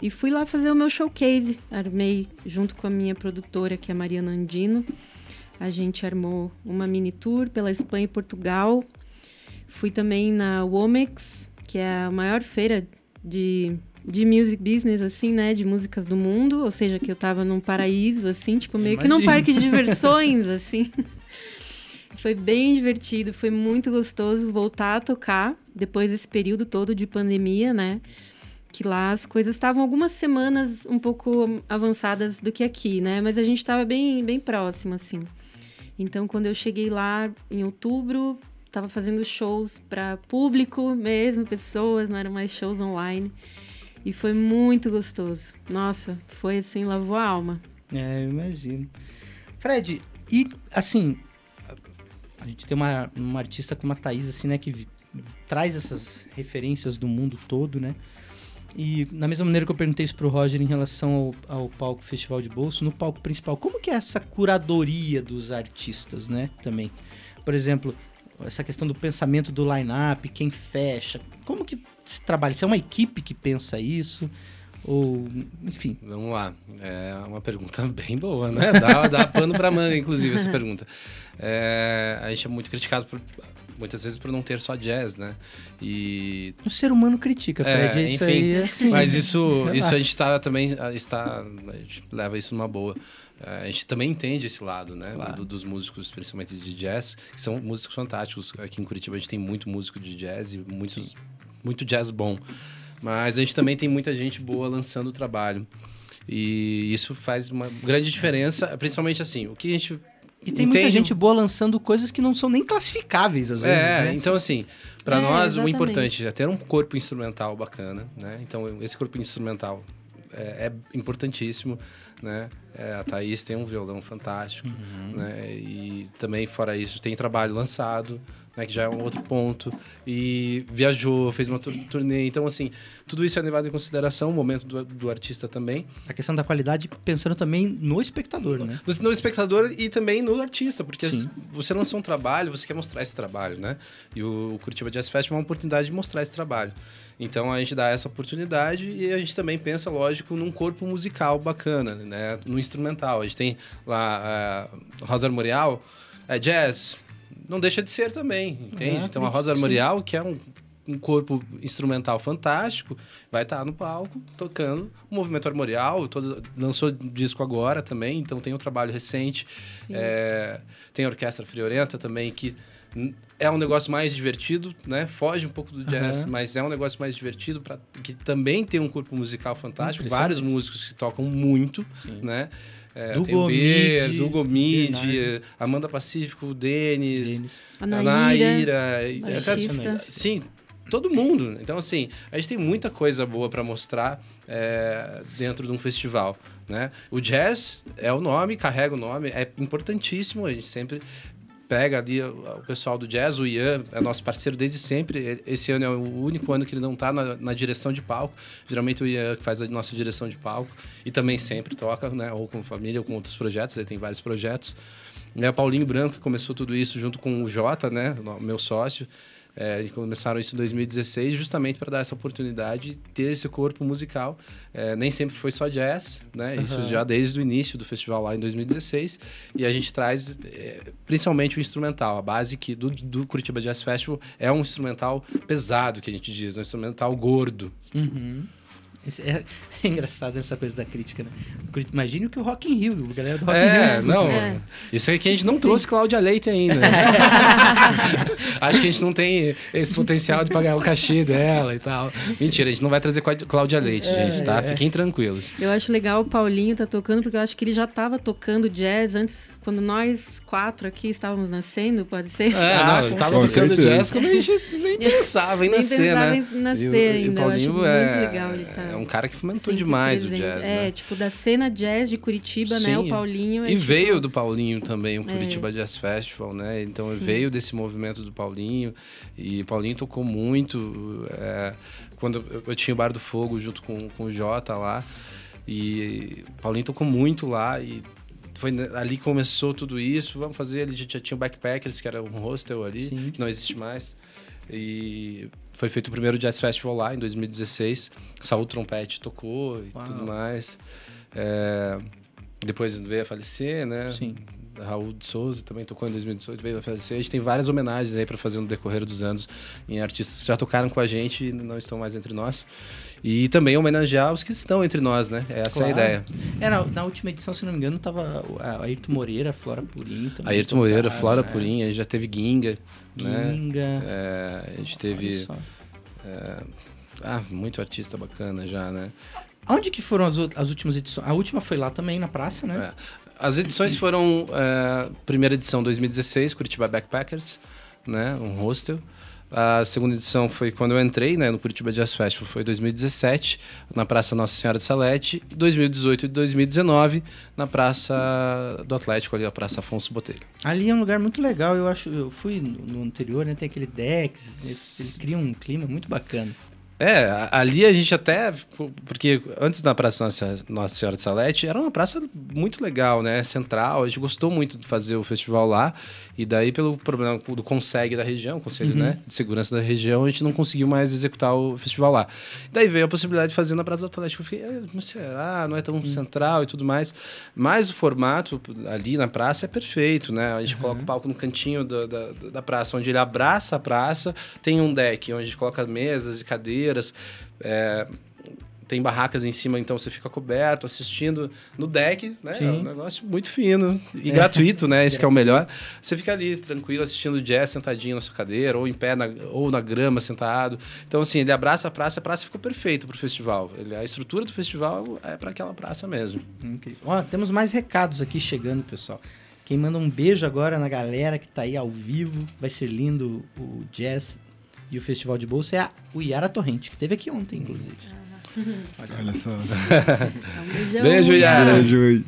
E fui lá fazer o meu showcase. Armei junto com a minha produtora, que é a Mariana Andino. A gente armou uma mini tour pela Espanha e Portugal. Fui também na Womex, que é a maior feira de, de music business, assim, né? De músicas do mundo. Ou seja, que eu tava num paraíso, assim, tipo, meio que num parque de diversões, assim. Foi bem divertido, foi muito gostoso voltar a tocar depois desse período todo de pandemia, né? Que lá as coisas estavam algumas semanas um pouco avançadas do que aqui, né? Mas a gente estava bem, bem próximo, assim. Então, quando eu cheguei lá em outubro, estava fazendo shows para público mesmo, pessoas, não eram mais shows online. E foi muito gostoso. Nossa, foi assim, lavou a alma. É, eu imagino. Fred, e assim, a gente tem uma, uma artista como a Thaís, assim, né, que traz essas referências do mundo todo, né? E na mesma maneira que eu perguntei isso pro Roger em relação ao, ao palco Festival de Bolso, no palco principal, como que é essa curadoria dos artistas, né, também? Por exemplo, essa questão do pensamento do line-up, quem fecha, como que se trabalha? Se é uma equipe que pensa isso? Ou, enfim, Vamos lá. É uma pergunta bem boa, né? Dá, dá pano pra manga, inclusive, essa pergunta. É, a gente é muito criticado por, muitas vezes por não ter só jazz, né? E o ser humano critica, Fred, É, é, isso enfim. aí, é assim. Mas isso, isso a gente tá também está a gente leva isso numa boa. Eh, A gente também entende esse lado, né, Claro. do- dos músicos, principalmente de jazz, que são músicos fantásticos. Aqui em Curitiba a gente tem muito músico de jazz e muitos, muito jazz bom. Mas a gente também tem muita gente boa lançando trabalho. E isso faz uma grande diferença, principalmente assim, o que a gente E tem muita entende- gente boa lançando coisas que não são nem classificáveis, às vezes, é, né? então assim, para É, nós o exatamente. importante é ter um corpo instrumental bacana, né? Então esse corpo instrumental é, é importantíssimo, né? É, a Thaís tem um violão fantástico, Uhum. né? E também fora isso tem trabalho lançado, né? Que já é um outro ponto e viajou, fez uma tur- turnê, então assim tudo isso é levado em consideração, o momento do, do artista também, A questão da qualidade, pensando também no espectador, né? no, no espectador e também no artista, porque Sim. você lançou um trabalho, você quer mostrar esse trabalho, né? E o Curitiba Jazz Festival é uma oportunidade de mostrar esse trabalho. Então a gente dá essa oportunidade e a gente também pensa, lógico, num corpo musical bacana, né? No instrumental. A gente tem lá a Rosa Armorial, é jazz, não deixa de ser também, entende? É, então a Rosa sim. Armorial, que é um um corpo instrumental fantástico, vai estar no palco tocando o movimento armorial. Todo, lançou disco agora também, então tem um trabalho recente. É, tem a Orquestra Friorenta também, que é um negócio mais divertido, né? Foge um pouco do jazz, Aham. mas é um negócio mais divertido, pra, que também tem um corpo musical fantástico. Vários músicos que tocam muito, Sim. né? É, Do tem o do Gomide, Bernardo. Amanda Pacífico, o Denis. A a Naíra, Naíra, até- baixista. sim, todo mundo. Então, assim, a gente tem muita coisa boa para mostrar é, dentro de um festival, né? O jazz é o nome, carrega o nome, é importantíssimo. A gente sempre pega ali o, pessoal do jazz, o Ian é nosso parceiro desde sempre. Esse ano é o único ano que ele não está na, na direção de palco. Geralmente o Ian que faz a nossa direção de palco e também sempre toca, né? Ou com família ou com outros projetos. Ele tem vários projetos. É o Paulinho Branco que começou tudo isso junto com o Jota, né? Meu sócio. É, e começaram isso em 2016 justamente para dar essa oportunidade de ter esse corpo musical. É, nem sempre foi só jazz, né? Isso Aham. já desde o início do festival lá em 2016. E a gente traz é, principalmente o instrumental. A base que do, do Curitiba Jazz Festival é um instrumental pesado, que a gente diz, um instrumental gordo. Uhum. É, é engraçado essa coisa da crítica, né? Imagine o que o Rock in Rio, a galera do Rock in É, Rio. não. É. Isso é que a gente não trouxe Cláudia Leite ainda. Acho que a gente não tem esse potencial de pagar o cachê dela e tal. Mentira, a gente não vai trazer Cláudia- Leite, gente, tá? Fiquem tranquilos. Eu acho legal o Paulinho tá tocando, porque eu acho que ele já tava tocando jazz antes, quando nós quatro aqui estávamos nascendo, pode ser? É, Ah, não, tocando jazz quando a gente nem pensava em Nem nascer, pensava né? em nascer E o- e o ainda, eu acho Paulinho muito é, legal ele tá É um cara que fomentou demais o presente. jazz, É, né? tipo, da cena jazz de Curitiba, né? Sim. O Paulinho é E tipo, veio do Paulinho também, o É. Curitiba Jazz Festival, né? Então Sim. veio desse movimento do Paulinho. E Paulinho tocou muito. é, quando eu, eu tinha o Bar do Fogo junto com, com o Jota lá. E Paulinho tocou muito lá. E foi ali que começou tudo isso. Vamos fazer. Ele já já tinha o Backpackers, que era um hostel ali, Sim. que não existe mais. E foi feito o primeiro Jazz Festival lá em 2016. Saúl Trompete tocou e Uau. tudo mais. É, depois veio a falecer, né? Sim. Raul de Souza também tocou em 2018, veio a falecer. A gente tem várias homenagens aí para fazer no decorrer dos anos em artistas que já tocaram com a gente e não estão mais entre nós. E também homenagear os que estão entre nós, né? Essa é a Claro. ideia. É, na, na última edição, se não me engano, tava a Ayrton Moreira, a Flora Purim também. Ayrton Moreira, Flora né? Purim, a gente já teve Ginga, né? Ginga. É, a gente teve. só. Ah, muito artista bacana já, né? Onde que foram as, as últimas edições? A última foi lá também, na praça, né? É. As edições foram é, primeira edição 2016, Curitiba Backpackers, né, um hostel. A segunda edição foi quando eu entrei, né, no Curitiba Jazz Festival, foi 2017, na Praça Nossa Senhora de Salete, 2018 e 2019 na Praça do Atlético ali, a Praça Afonso Botelho. Ali é um lugar muito legal, eu acho. Eu fui no, no anterior, né? Tem aquele Dex, eles, eles criam um clima muito bacana. É, ali a gente até. Porque antes da Praça Nossa, Senhora de Salete, era uma praça muito legal, né? Central. A gente gostou muito de fazer o festival lá. E daí, pelo problema do Conseg da região, Conselho Uhum. né, de Segurança da região, a gente não conseguiu mais executar o festival lá. Daí veio a possibilidade de fazer na Praça do Atlético. Eu fiquei, "É, mas será? Não é tão central e tudo mais. Mas o formato ali na praça é perfeito, né? A gente coloca o palco no cantinho da, da, da praça, onde ele abraça a praça. Tem um deck onde a gente coloca mesas e cadeiras. É, tem barracas em cima, então você fica coberto, assistindo no deck, né? Sim. É um negócio muito fino e gratuito, né? Esse que é o melhor. Você fica ali tranquilo assistindo jazz sentadinho na sua cadeira, ou em pé, na- ou na grama sentado. Então, assim, ele abraça a praça, a praça ficou perfeita pro festival. Ele, a estrutura do festival é para aquela praça mesmo. Incrível. Ó, temos mais recados aqui chegando, pessoal. Quem manda um beijo agora na galera que tá aí ao vivo. Vai ser lindo o jazz e o festival de bolsa é a, o Yara Torrente, que teve aqui ontem, inclusive. Olha só. Um beijão, Beijo, Yara. Beijo.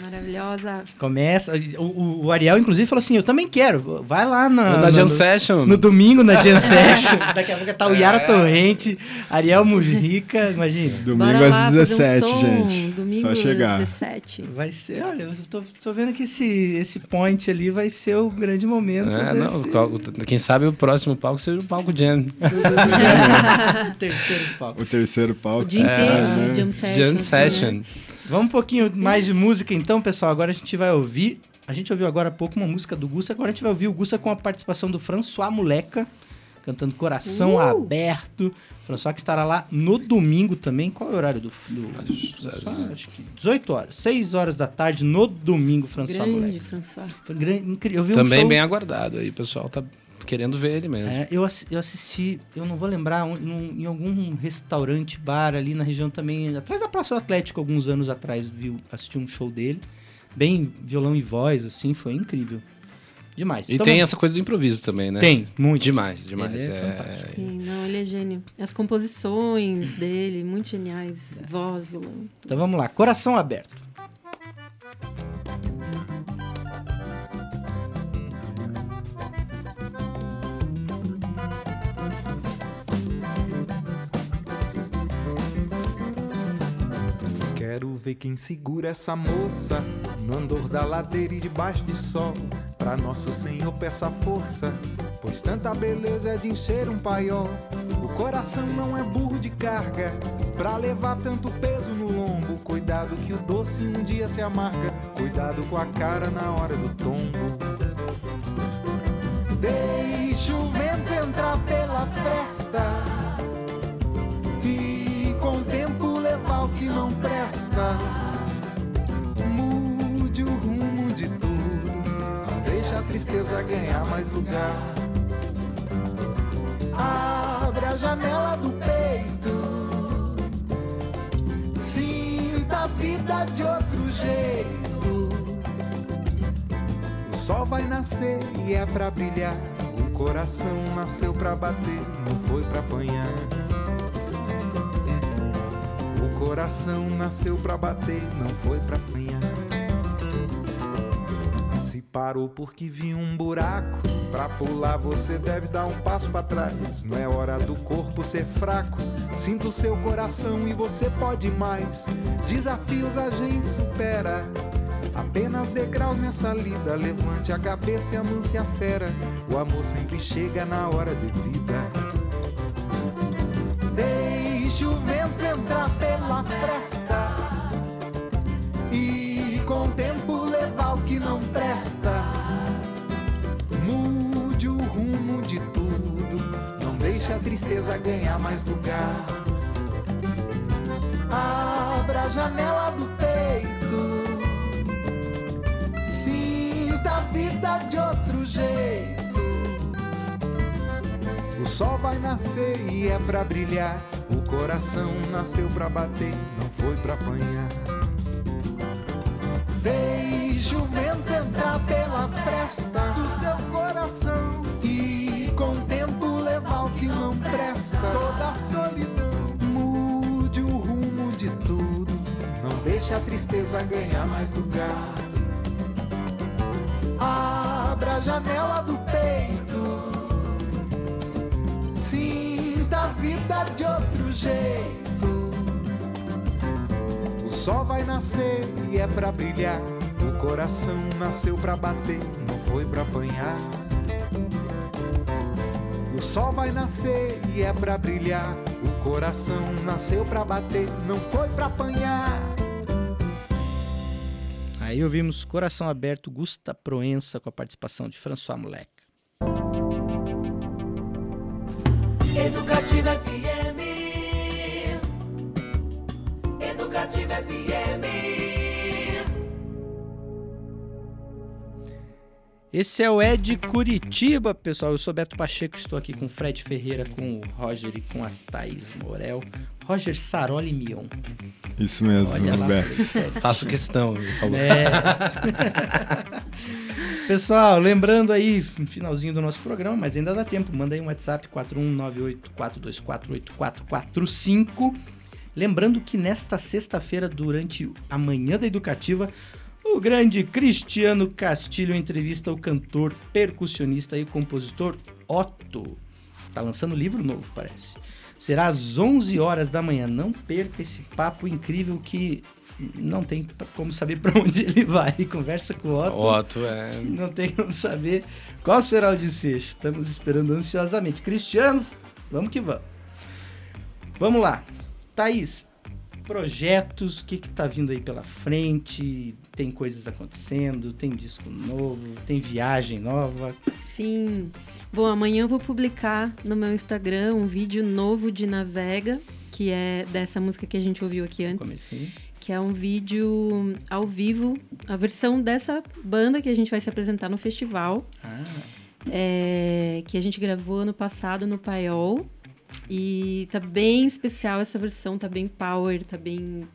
Maravilhosa. Começa. O, o- o Ariel, inclusive, falou assim: Eu também quero. Vai lá na, na no- Jam no- Session. No domingo, na Jam Session. Daqui a pouco tá o Yara É. Torrente, Ariel Mujica, imagina. Domingo Bora lá às fazer um 17, som. gente. Domingo Só chegar. 17. Vai ser, olha, eu tô, tô vendo que esse, esse point ali vai ser o grande momento É, desse não, quem sabe o próximo palco seja o palco Jam. terceiro palco. O terceiro palco. O dia inteiro É, de jam session. Jam assim, Session. né? Vamos um pouquinho mais de música então, pessoal. Agora a gente vai ouvir. A gente ouviu agora há pouco uma música do Gusta, agora a gente vai ouvir o Gusta com a participação do François Moleca, cantando Coração Uh! Aberto. François que estará lá no domingo também. Qual é o horário do. do François? Acho que 18 horas. 6 horas da tarde no domingo, François Grande, Moleca. François. Foi grande, incrível. Eu vi um Também show- bem aguardado aí, pessoal tá querendo ver ele mesmo. É, eu, eu assisti, eu não vou lembrar, um- num- em algum restaurante, bar ali na região também, atrás da Praça do Atlético, alguns anos atrás, viu, assisti um show dele. Bem violão e voz, assim, foi incrível. Demais. E Então, tem essa coisa do improviso também, né? Tem, muito. Demais, demais. Ele é é- fantástico. Sim, não, ele é gênio. As composições dele, muito geniais. Voz, violão. Então vamos lá, Coração Aberto. Quero ver quem segura essa moça no andor da ladeira e debaixo de sol. Pra nosso Senhor peça força, pois tanta beleza é de encher um paiol. O coração não é burro de carga, pra levar tanto peso no lombo. Cuidado que o doce um dia se amarga, cuidado com a cara na hora do tombo. Deixa o vento entrar pela fresta a tristeza ganhar mais lugar. Abre a janela do peito, sinta a vida de outro jeito. O sol vai nascer e é pra brilhar. O coração nasceu pra bater, não foi pra apanhar. O coração nasceu pra bater, não foi pra apanhar. Parou porque viu um buraco, pra pular você deve dar um passo pra trás. Não é hora do corpo ser fraco. Sinta o seu coração e você pode mais. Desafios a gente supera. Apenas degraus nessa lida. Levante a cabeça e amance a fera. O amor sempre chega na hora devida. Deixe o vento entrar pela fresta de tudo, não deixe a tristeza ganhar mais lugar. Abra a janela do peito, sinta a vida de outro jeito. O sol vai nascer e é pra brilhar. O coração nasceu pra bater, não foi pra apanhar. Deixe o vento entrar pela fresta do seu coração e levar o que não presta. Toda a solidão mude o rumo de tudo. Não deixe a tristeza ganhar mais lugar. Abra a janela do peito. Sinta a vida de outro jeito. O sol vai nascer e é pra brilhar. O coração nasceu pra bater, não foi pra apanhar. O sol vai nascer e é pra brilhar. O coração nasceu pra bater, não foi pra apanhar. Aí ouvimos Coração Aberto, Gusta Proença, com a participação de François Moleque. Educativa FM. Educativa FM. Esse é o Ed Curitiba, pessoal. Eu sou Beto Pacheco, estou aqui com o Fred Ferreira, com o Roger e com a Thaís Morel. Roger Saroli Mion. Isso mesmo, Olha lá, Beto. Faço questão, falou. É. Pessoal, lembrando aí, finalzinho do nosso programa, mas ainda dá tempo, manda aí um WhatsApp 41984248445. Lembrando que nesta sexta-feira, durante a manhã da educativa, o grande Cristiano Castilho entrevista o cantor, percussionista e compositor Otto. Tá lançando livro novo, parece. Será às 11 horas da manhã. Não perca esse papo incrível que não tem como saber para onde ele vai. Conversa com o Otto. Otto é. Não tem como saber qual será o desfecho. Estamos esperando ansiosamente. Cristiano, vamos que vamos. Vamos lá. Thaís, projetos, o que que tá vindo aí pela frente? Tem coisas acontecendo, tem disco novo, tem viagem nova. Sim. Bom, amanhã eu vou publicar no meu Instagram um vídeo novo de Navega, que é dessa música que a gente ouviu aqui antes. Comecinho. Que é um vídeo ao vivo, a versão dessa banda que a gente vai se apresentar no festival. Ah, é, que a gente gravou ano passado no Paiol. E tá bem especial essa versão, tá bem power, tá bem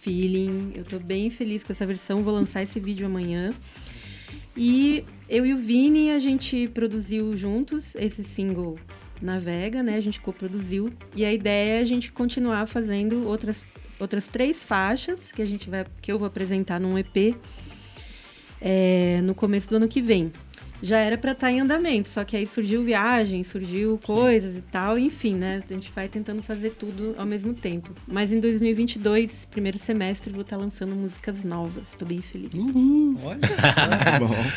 feeling. Eu tô bem feliz com essa versão, vou lançar esse vídeo amanhã. E eu e o Vini, a gente produziu juntos esse single Navega, né? A gente coproduziu. E a ideia é a gente continuar fazendo outras, outras três faixas que a gente vai que eu vou apresentar num EP é, no começo do ano que vem. Já era para estar em andamento, só que aí surgiu viagem, surgiu coisas e tal, enfim, né? A gente vai tentando fazer tudo ao mesmo tempo. Mas em 2022, primeiro semestre, vou estar lançando músicas novas. Estou bem feliz. olha só. Bom,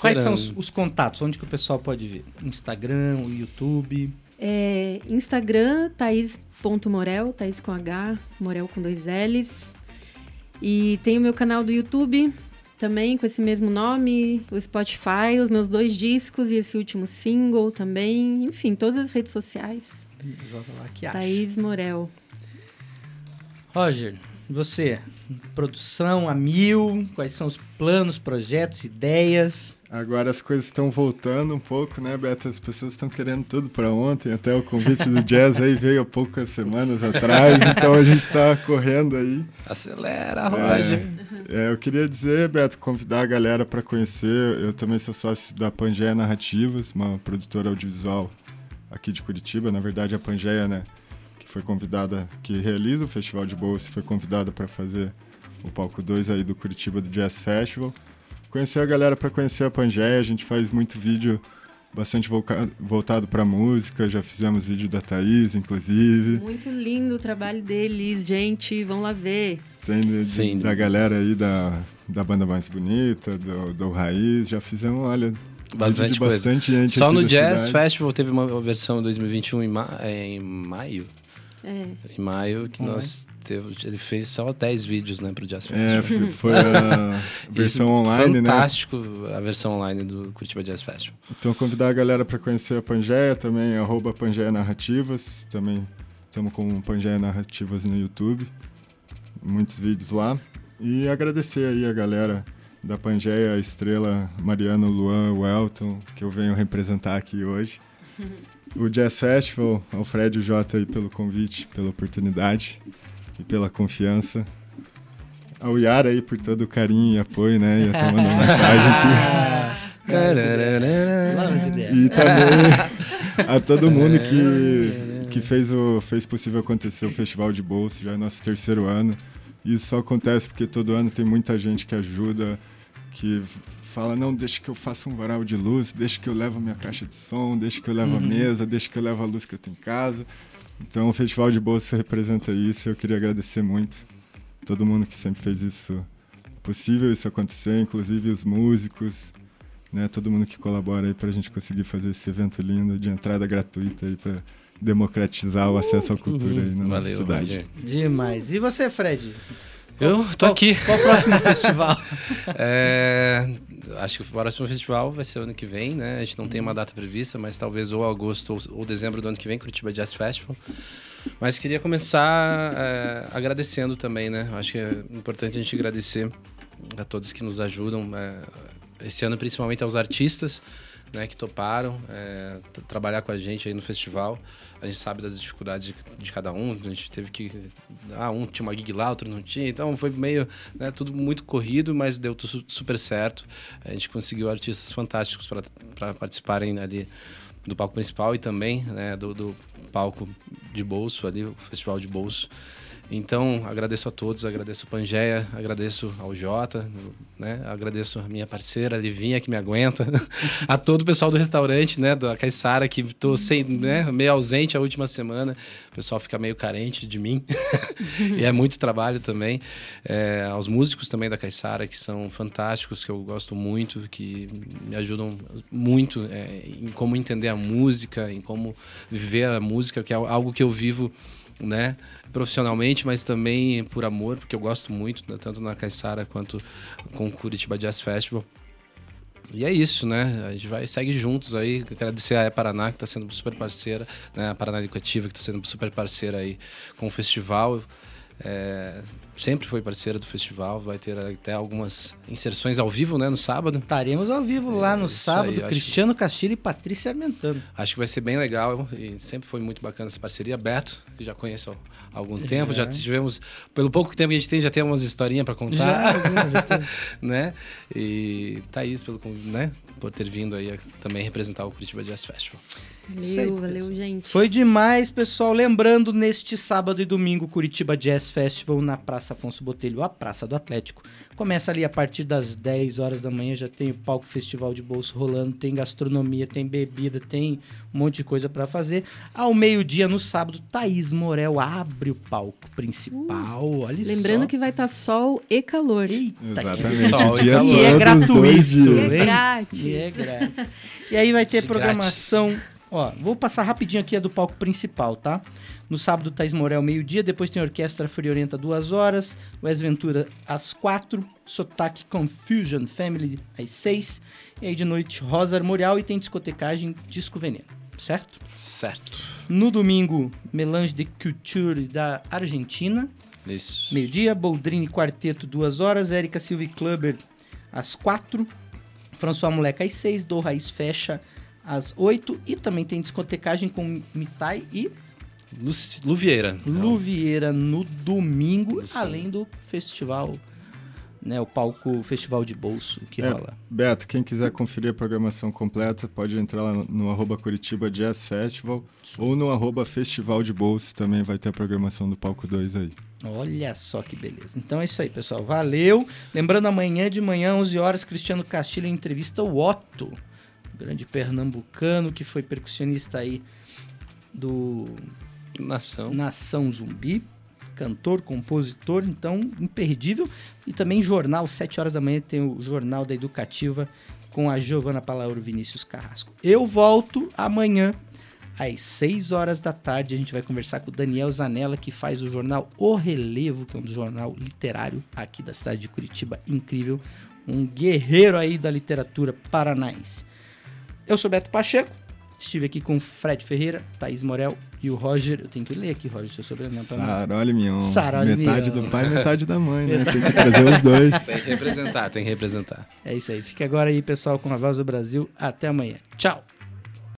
Quais são os, os contatos? Onde que o pessoal pode ver? Instagram, o YouTube? É, Instagram, Thaís.morel, Thaís com H, Morel com dois L's. E tem o meu canal do YouTube, também com esse mesmo nome, o Spotify, os meus dois discos e esse último single também. Enfim, todas as redes sociais. Joga lá que acha. Thaís Morel. Roger, você, produção a mil, quais são os planos, projetos, ideias? Agora as coisas estão voltando um pouco, né, Beto? As pessoas estão querendo tudo para ontem. Até o convite do jazz aí veio há poucas semanas atrás, então a gente está correndo aí. Acelera, Roger. É, é, eu queria dizer, Beto, convidar a galera para conhecer. Eu também sou sócio da Pangeia Narrativas, uma produtora audiovisual aqui de Curitiba. Na verdade, a Pangeia, né, que foi convidada, que realiza o Festival de Bolsa, foi convidada para fazer o palco 2 aí do Curitiba do Jazz Festival conhecer a galera para conhecer a Pangeia. A gente faz muito vídeo bastante voltado para música. Já fizemos vídeo da Thaís, inclusive. Muito lindo o trabalho deles, gente. Vão lá ver. Tem de, Sim. da galera aí da, da banda mais bonita, do, do Raiz. Já fizemos, olha. Bastante, bastante gente. Só no Jazz cidade. Festival teve uma versão 2021 em, ma em maio. É. Em maio, que nós teve, ele fez só 10 vídeos né, para o Jazz é, Festival. É, foi a versão online, fantástico, né? Fantástico a versão online do Curitiba Jazz Festival. Então, convidar a galera para conhecer a Pangeia também, arroba Pangeia Narrativas. Também estamos com Pangeia Narrativas no YouTube. Muitos vídeos lá. E agradecer aí a galera da Pangeia, a estrela Mariano, Luan, Welton, que eu venho representar aqui hoje. o Jazz Festival, ao Fred e o Jota aí pelo convite, pela oportunidade e pela confiança. Ao Yara aí por todo o carinho e apoio, né? E até mandando mensagem aqui. e também a todo mundo que, que fez, o, fez possível acontecer o Festival de Bolsa, já é nosso terceiro ano. Isso só acontece porque todo ano tem muita gente que ajuda, que fala, não, deixa que eu faça um varal de luz, deixa que eu levo a minha caixa de som, deixa que eu levo uhum. a mesa, deixa que eu levo a luz que eu tenho em casa. Então o Festival de Bolsa representa isso eu queria agradecer muito todo mundo que sempre fez isso possível, isso acontecer, inclusive os músicos, né, todo mundo que colabora aí para a gente conseguir fazer esse evento lindo de entrada gratuita aí para democratizar o acesso à cultura aí na Valeu, nossa cidade. Roger. Demais. E você, Fred? Eu tô qual, aqui. Qual o próximo festival? É, acho que o próximo festival vai ser ano que vem, né? A gente não tem uma data prevista, mas talvez ou agosto ou, ou dezembro do ano que vem, Curitiba Jazz Festival. Mas queria começar é, agradecendo também, né? Acho que é importante a gente agradecer a todos que nos ajudam. É, esse ano, principalmente aos artistas, né, que toparam é, trabalhar com a gente aí no festival. A gente sabe das dificuldades de, de, cada um, a gente teve que. Ah, um tinha uma gig lá, outro não tinha, então foi meio. Né, tudo muito corrido, mas deu tudo super certo. A gente conseguiu artistas fantásticos para participarem ali do palco principal e também né, do, do palco de bolso ali, o festival de bolso. Então, agradeço a todos, agradeço a Pangeia, agradeço ao Jota, né? Agradeço a minha parceira, a Livinha, que me aguenta, a todo o pessoal do restaurante, né? Da Caissara, que estou sem, né? meio ausente a última semana. O pessoal fica meio carente de mim. e é muito trabalho também. É, aos músicos também da Caissara, que são fantásticos, que eu gosto muito, que me ajudam muito é, em como entender a música, em como viver a música, que é algo que eu vivo né? Profissionalmente, mas também por amor, porque eu gosto muito, né? tanto na Caissara quanto com o Curitiba Jazz Festival. E é isso, né? A gente vai segue juntos aí. Agradecer a Paraná, que está sendo super parceira, né? A Paraná Educativa, que está sendo super parceira aí com o festival. É, sempre foi parceira do festival, vai ter até algumas inserções ao vivo, né, no sábado. Estaremos ao vivo lá no sábado, aí, Cristiano que... Castilho e Patrícia Armentano. Acho que vai ser bem legal e sempre foi muito bacana essa parceria. Beto, que já conheço há algum é. tempo, já tivemos, pelo pouco tempo que a gente tem, já tem umas historinhas para contar. Já, já né? E Thaís, pelo, né, por ter vindo aí também representar o Curitiba Jazz Festival. Valeu, valeu, gente. Foi demais, pessoal. Lembrando, neste sábado e domingo, Curitiba Jazz Festival na Praça Afonso Botelho, a Praça do Atlético. Começa ali a partir das 10 horas da manhã, já tem o palco Festival de Bolso rolando, tem gastronomia, tem bebida, tem um monte de coisa para fazer. Ao meio-dia, no sábado, Thaís Morel abre o palco principal. Uh, Olha lembrando só. que vai estar tá sol e calor. Eita, Exatamente. Sol e, calor. e é gratuito. E é grátis. E é grátis. E aí vai ter de programação... Grátis Ó, vou passar rapidinho aqui a do palco principal, tá? No sábado, Thais Morel, meio-dia. Depois tem Orquestra Friorenta, duas horas. Wes Ventura, às quatro. Sotaque Confusion Family, às seis. E aí de noite, Rosa Armorial. E tem discotecagem Disco Veneno, certo? Certo. No domingo, Melange de Culture da Argentina. Isso. Meio-dia, Boldrini Quarteto, duas horas. Érica Silva e Clubber, às quatro. François Moleca, às seis. Do Raiz fecha às oito. E também tem discotecagem com Mitai e Lu, Lu Vieira. Luvieira no domingo, Isso. além do festival, né, o palco Festival de Bolso que É, rola. Beto, quem quiser conferir a programação completa, pode entrar lá no, arroba Curitiba Jazz Festival ou no arroba Festival de Bolsa, também vai ter a programação do Palco 2 aí. Olha só que beleza. Então é isso aí, pessoal. Valeu. Lembrando, amanhã de manhã, 11 horas, Cristiano Castilho entrevista o Otto, grande pernambucano que foi percussionista aí do Nação. Nação Zumbi, cantor, compositor, então imperdível. E também jornal, 7 horas da manhã tem o Jornal da Educativa com a Giovana Palauro Vinícius Carrasco. Eu volto amanhã às 6 horas da tarde. A gente vai conversar com o Daniel Zanella, que faz o jornal O Relevo, que é um jornal literário aqui da cidade de Curitiba, incrível. Um guerreiro aí da literatura paranaense. Eu sou Beto Pacheco, estive aqui com o Fred Ferreira, Thaís Morel e o Roger. Eu tenho que ler aqui, Roger, seu sobrenome. Saroli Mion. Saroli metade Mion. do pai, metade da mãe, né? Tem que trazer os dois. Tem que representar, tem que representar. É isso aí. Fique agora aí, pessoal, com a Voz do Brasil. Até amanhã. Tchau!